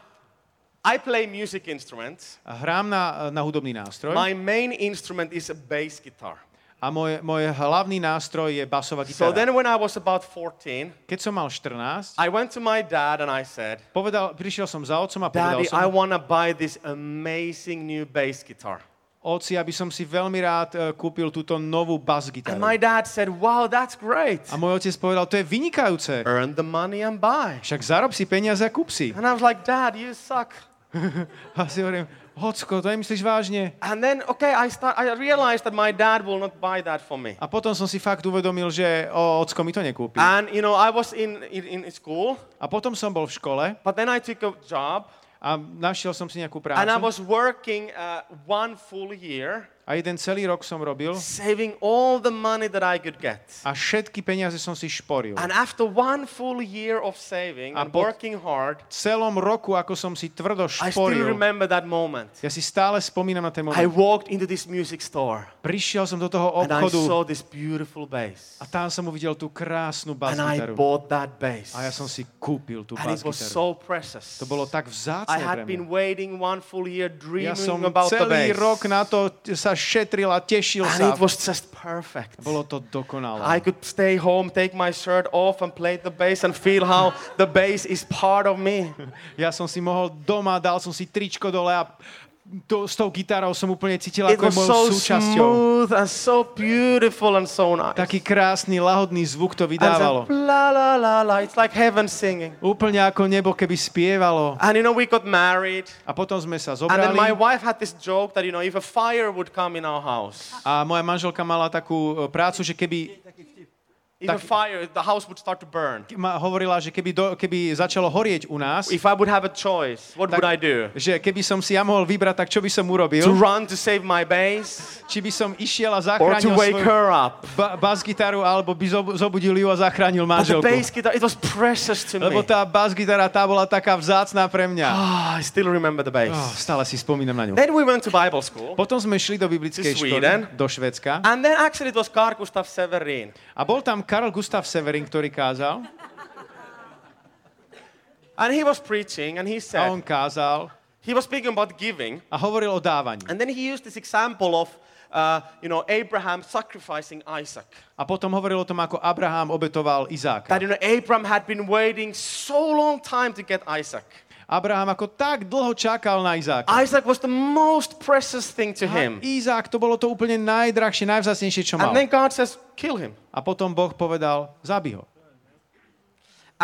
I play music instruments. Hrám na, na hudobný nástroj My main instrument is a bass guitar. A môj, môj hlavný nástroj je basová So gitara. then when I was about 14, Keď som mal 14, I went to my dad and I said, povedal, prišiel som za otcom a povedal Daddy, I som, want to buy this amazing new bass guitar. oci, aby som si veľmi rád e, kúpil túto novú bas And gitaru. my dad said, Wow, that's great. A môj otec povedal, to je vynikajúce. Earn the money and buy. Však zarob si peniaze a kúp si. And I was like, Dad, you suck. A si hovorím, Hocko, to nemyslíš vážne? And then, okay, I, start, I realized that my dad will not buy that for me. A potom som si fakt uvedomil, že o, ocko mi to nekúpi. And, you know, I was in, in, in school, A potom som bol v škole but then I took a job a našiel som si nejakú and I prácu. was working uh, one full year, A jeden celý rok som robil saving all the money that I could get. a všetky peniaze som si šporil. And after one full year of saving A and working hard, celom roku, ako som si tvrdo I still šporil, remember that moment. ja si stále spomínam na ten I moment. walked into this music store Prišiel som do toho and I obchodu saw this beautiful bass. a tam som uvidel tú krásnu And I bought that bass. A ja som si kúpil tú And it was bas-gitaru. so precious. To bolo tak I vzácne had pre been mňa. waiting one full year Ja som dreaming about the celý bass. rok na to sa šetril a tešil And sa. it was just perfect. Bolo to dokonalé. I could stay home, take my shirt off and play the bass and feel how the bass is part of me. Ja som si mohol doma, dal som si tričko dole a to, s tou gitarou som úplne cítil, It ako je mojou so súčasťou. and so beautiful and so nice. Taký krásny, lahodný zvuk to And vydávalo. like, la la la la. It's like heaven singing. Úplne ako nebo, keby spievalo. And you know, we got married. A potom sme sa And then my zobrali wife had this joke that, you know, if a fire would come in our house, a moja manželka mala takú e, prácu, že keby Tak- fire, the house would start to burn. hovorila, že keby, do, keby začalo horieť u nás, If I would have a choice, what Tak- would I do? že keby som si ja mohol vybrať, tak čo by som urobil? To run to save my bass Či by som išiel a or to zachránil wake her up? ba- bas-gitaru, alebo by zob- zobudil ju a zachránil But the manželku. bass guitar, it was precious to Lebo tá bas-gitara, tá bola taká vzácná pre mňa. Ah, I still remember the Oh, bass. stále si spomínam na ňu. Then we went to Bible school. Potom sme šli do biblickej školy, do Švedska. And then actually it was Carl Gustav Severin. A bol tam Karl Gustav Severin, ktorý kázal. And he was preaching and he A said, on kázal he was speaking about giving. a hovoril o dávaní. And then he used this example of, uh, you know, Abraham sacrificing Isaac. A potom hovoril o tom, ako Abraham obetoval Izáka. That, you know, Abraham had been waiting so long time to get Isaac. Abraham ako tak dlho čakal na Izáka. Isaac was the most precious thing to A him. Izák, to bolo to úplne najdrahšie, najvzácnejšie, čo mal. And then God says, kill him. A potom Boh povedal, zabij ho.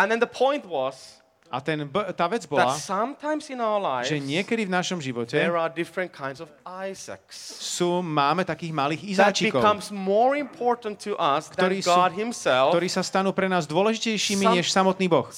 And then the point was A ten, tá vec that bola, lives, že niekedy v našom živote sú, máme takých malých Izáčikov, Ktorí sú- himself. ktorí sa stanú pre nás dôležitejšími Some- než samotný Boh.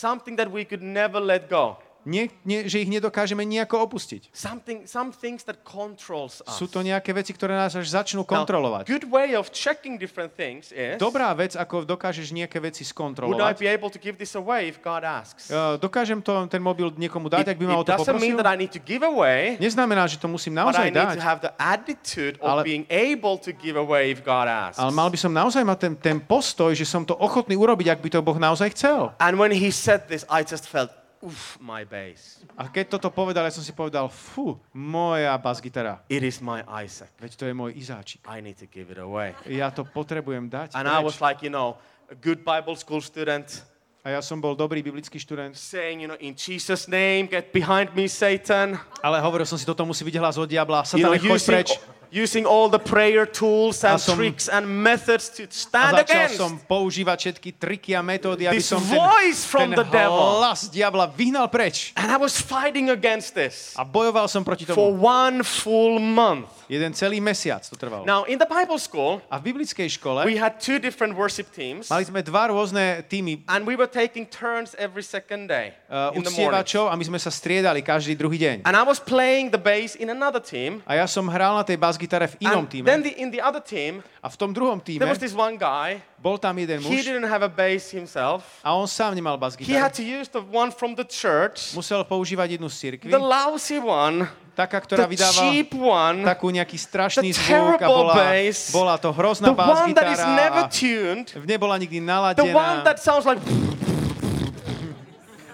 Nie, nie, že ich nedokážeme nejako opustiť. Something, some things that controls us. Sú to nejaké veci, ktoré nás až začnú Now, kontrolovať. good way of checking different things is Dobrá vec, ako dokážeš nejaké veci would I skontrolovať. be able to give this away if God asks? Uh, dokážem to, ten mobil niekomu dať, It, ak by ma o to doesn't mean poprosil? that I need to give away, Neznamená, že to musím but I naozaj to dať, have the attitude of Ale- being able to give away if God asks. ale mal by som naozaj mať ten, ten postoj, že som to ochotný urobiť, ak by to Boh naozaj chcel. And when he said this, I just felt, oof, my bass. A keď toto povedal, ja som si povedal, fú, moja basgitara, It is my Isaac. veď to je môj Izáčik. I need to give it away. Ja to potrebujem dať And I preč. was like, you know, a good Bible school student A ja som bol dobrý biblický študent, saying, you know, in Jesus' name, get behind me, Satan. ale hovoril som si, toto musí byť hlas od diabla. You know, choď preč. Using all the prayer tools and A som- tricks and methods to A stand začal against som používať všetky triky a metódy, aby this som ten, voice from ten the devil. hlas diabla vyhnal preč. And I was fighting against this A bojoval som proti for tomu. one full month. Jeden celý mesiac to trvalo. Now, in the Bible school, A v biblickej škole we had two different worship teams, mali sme dva rôzne týmy and we were taking turns every second day uh, in the morning. a my sme sa striedali každý druhý deň. And I was playing the bass in another team. A ja som hral na tej basgitare v inom týme. then the, in the other team, A v tom druhom there týme was this one guy. bol tam jeden He muž didn't have a bass himself. a on sám nemal He had to use the one from the church, Musel používať jednu z cirkvi, the lousy one, taká, ktorá the vydáva cheap one, takú nejaký strašný zvuk a bola, bass, bola to hrozná the one that is never tuned, nebola nikdy the one naladená that sounds like.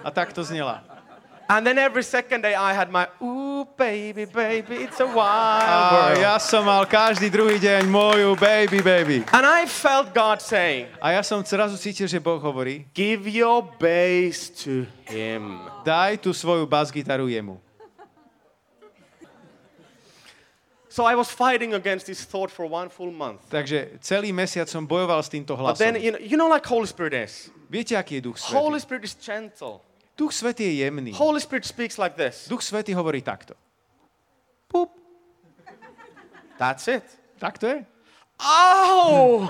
a takto znela. And then every second day I had my, ooh, baby, baby, it's a wild A world. ja som mal každý druhý deň moju baby, baby. And I felt God saying, A ja som zrazu cítil, že Boh hovorí, give your bass to Him. daj tú svoju basgitaru jemu. So I was fighting against this thought for one full month. Takže celý mesiac som bojoval s týmto But then, you know, you know like Holy Spirit is? Viete, aký je Duch Holy Spirit is gentle. Duch Svetý je jemný. Holy Spirit speaks like this. Duch Svetý hovorí takto. That's it. Tak to je? Oh!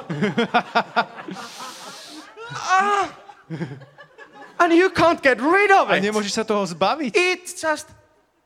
ah! And you can't get rid of A it. nemôžeš sa toho zbaviť. It's just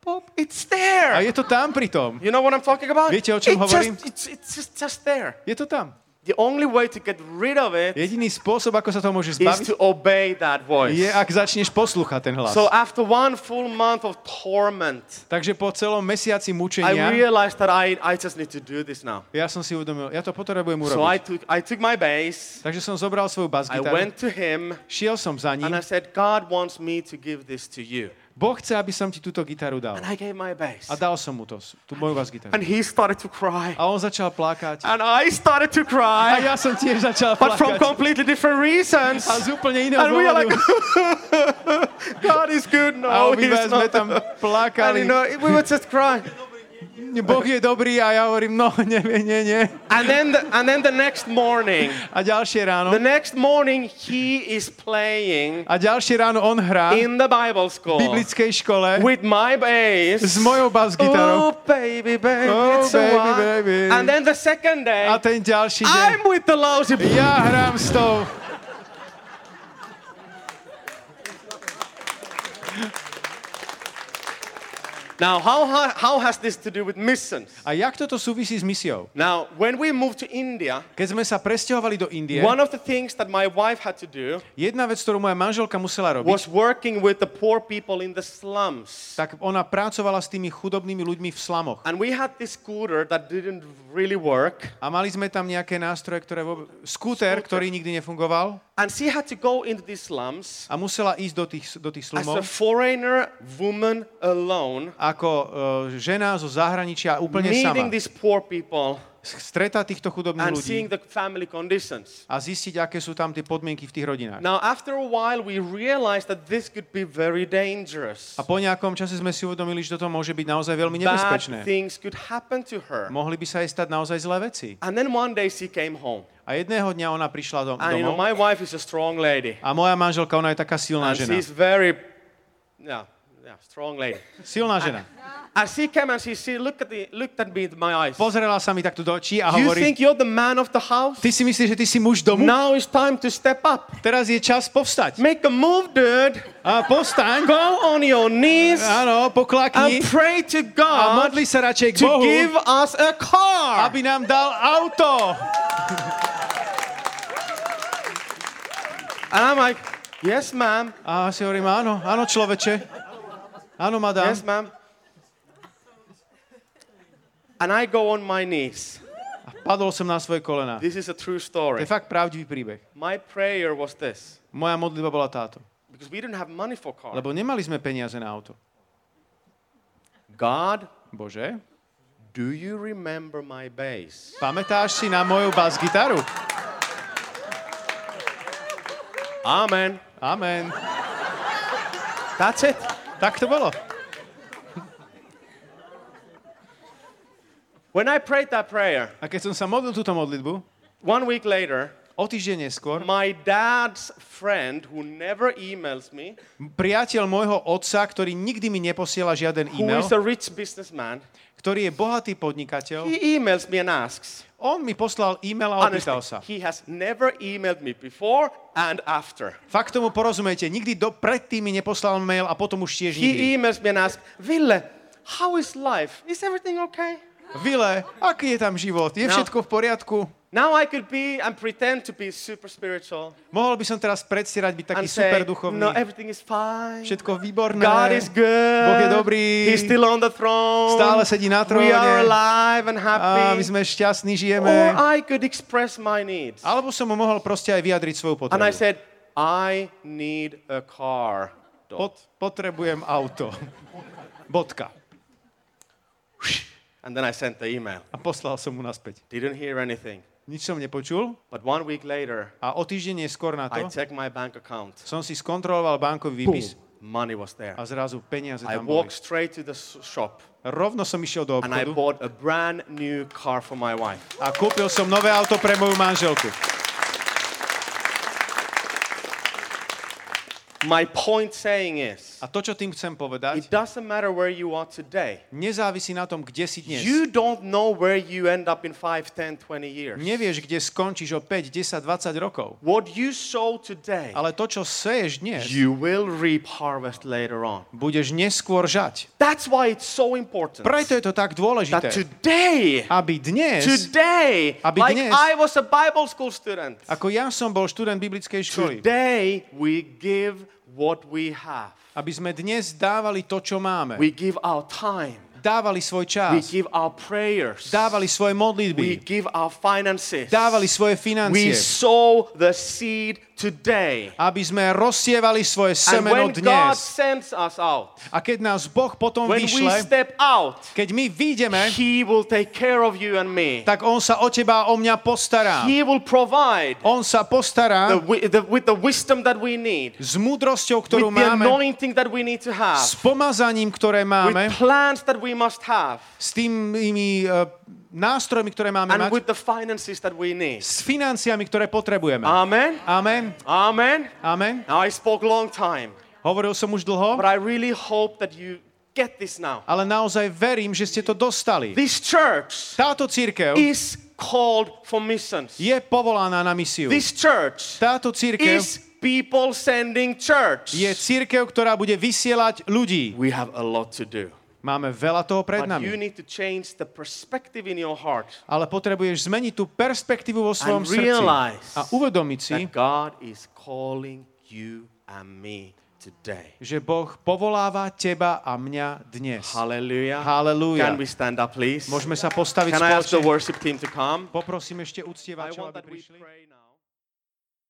pop. It's A there. je to tam pritom. You know what I'm talking about? Viete, o čom It's hovorím? just, it's, it's just, just there. Je to tam. The only way to get rid of it Jediný spôsob, ako sa toho môžeš is zbaviť, to obey that voice. je, ak začneš poslúchať ten hlas. So after one full month of torment, Takže po celom mesiaci I mučenia, realized that I, I just need to do this now. ja som si uvedomil, ja to potrebujem So I urobiť. took, I took my bass, Takže som zobral svoju I basgitaru, went to him, šiel som za and I ním. said, God wants me to give this to you. Boh chce, aby som ti túto gitaru dal. And I gave my bass. A dal som mu to, tú moju basgitaru. And he started to cry. A on začal plakať. And I started to cry. A ja som tiež začal but from completely different reasons. A z úplne iného And we are like. God is good. No, obidva he's sme not. tam And you know, we were just crying. Boh je dobrý a ja hovorím, no, nie, nie, nie. And then, the, and then the next morning, A ďalšie ráno, the next morning, he is playing a ďalšie ráno on hrá v in the Bible school biblickej škole with my bass. s mojou Oh, basgitarou. baby, baby, Oh, it's baby, baby. And then the second day, A ten ďalší deň, I'm with the lousy. ja hrám s tou. Now, how, how, how has this to do with missions? A jak toto súvisí s misiou? Now, when we moved to India, Keď sme sa presťahovali do Indie, one of the things that my wife had to do jedna vec, ktorú moja manželka musela robiť, was working with the poor people in the slums. tak ona pracovala s tými chudobnými ľuďmi v slamoch. And we had this scooter that didn't really work. A mali sme tam nejaké nástroje, ktoré... Vôbec... Skúter, ktorý nikdy nefungoval And she had to go into these slums a musela ísť do tých, do tých as a slumov foreigner woman alone, ako uh, žena zo zahraničia úplne meeting sama. these poor people Stretať týchto chudobných and ľudí seeing the family conditions. a zistiť, aké sú tam tie podmienky v tých rodinách. Now, after a while, we realized that this could be very dangerous. A po nejakom čase sme si uvedomili, že toto môže byť naozaj veľmi Bad nebezpečné. things could happen to her. Mohli by sa jej stať naozaj zlé veci. And then one day she came home. A jedného dňa ona prišla do, And you know, domov my wife is a strong lady. a moja manželka, ona je taká silná And žena. she's very, yeah, yeah, strong lady. Silná žena. As she came and she, she looked, at the, looked at me in my eyes. Pozrela sa mi takto do očí a You think you're the man of the house? ty si myslíš, že ty si muž domu? Now it's time to step up. Teraz je čas povstať. Make a move, dude. A postaň. Go on your knees Áno, poklakni. and pray to A God modli sa radšej k to give us a car. aby nám dal auto. And I'm like, yes, ma'am. A si hovorím, áno, áno, človeče. Áno, madám. Yes, ma'am. And I go on my knees. A padol som na svoje kolená. This is a true To story. je fakt pravdivý príbeh. My prayer was this Moja modlitba bola táto. because we didn't have money for car. Lebo nemali sme peniaze na auto. God, Bože, do you remember my bass? pamätáš si na moju bas-gitaru? Amen. Amen. That's it. Tak to bolo. When I prayed that prayer, A keď som sa modlil túto modlitbu, one week later, o týždeň neskôr, my dad's friend who never emails me, priateľ môjho otca, ktorý nikdy mi neposiela žiaden who e-mail, is a rich businessman, ktorý je bohatý podnikateľ, he emails me and asks, on mi poslal e-mail a opýtal sa. he has never emailed me before and after. Fakt tomu porozumejte, nikdy do, predtým mi neposlal mail a potom už tiež nikdy. He emails me and asks, Ville, how is life? Is everything okay? Vile, aký je tam život? Je No. všetko v poriadku? Now I could be and pretend to be super spiritual Mohol by som teraz predstierať byť taký say, super duchovný. no, everything is fine. Všetko výborné. God is good. Boh je dobrý. He's still on the throne. Stále sedí na We are tróne. alive and A happy. my sme šťastní, Or žijeme. I could express my needs. Alebo som mu mohol proste aj vyjadriť svoju And I potrebu. said, I need a car. Pot, potrebujem auto. Bodka. And then I sent the email. A poslal som mu naspäť. Didn't hear anything. Nič som nepočul. But one week later, A o týždeň neskôr na I to checked my bank account. som si skontroloval bankový Boom. výpis Money was there. a zrazu peniaze I tam boli. walked straight to the shop Rovno som išiel do and I obchodu bought a brand new car for my wife. a kúpil som nové auto pre moju manželku. My point saying is, A to, čo tým chcem povedať, it doesn't matter where you are today. nezávisí na tom, kde si dnes. You don't know where you end up in 5, 10, 20 years. Nevieš, kde skončíš o 5, 10, 20 rokov. What you sow today, Ale to, čo seješ dnes, you will reap harvest later on. budeš neskôr žať. That's why it's so important Preto je to tak that dôležité, today, aby dnes, today, Aby like dnes- I was a Bible school student, ako ja som bol študent biblickej školy, today we give what we have. aby sme dnes dávali to, čo máme. We give our time. Dávali svoj We čas, give our prayers. dávali svoje We modlitby, give our finances. dávali svoje We financie, sow the seed today. aby sme rozsievali svoje semeno when God dnes. sends us out, A keď nás Boh potom when we vyšle, step out, keď my vyjdeme, He will take care of you and me. tak On sa o teba a o mňa postará. He will provide On sa postará the, the, with the wisdom that we need, s múdrosťou, with ktorú the máme, anointing that we need to have, s pomazaním, ktoré máme, with plans that we must have, s tými uh, nástrojmi, ktoré máme and mať, with the finances that we need. s financiami, ktoré potrebujeme. Amen. Amen. Amen. Amen. Now I spoke long time, Hovoril som už dlho, but I really hope that you get this now. ale naozaj verím, že ste to dostali. This church Táto církev is called for missions. je povolaná na misiu. This church Táto církev is people sending church. je církev, ktorá bude vysielať ľudí. We have a lot to do. Máme veľa toho pred But you need to change the perspective in your heart Ale potrebuješ zmeniť tú perspektívu vo svojom and srdci a uvedomiť si, that God is calling you and me today. že Boh povoláva teba a mňa dnes. Hallelujah. Hallelujah. Can we stand up, please? Môžeme sa postaviť Can I ask the spoločne. worship team to come? Poprosím ešte uctievačov, aby prišli.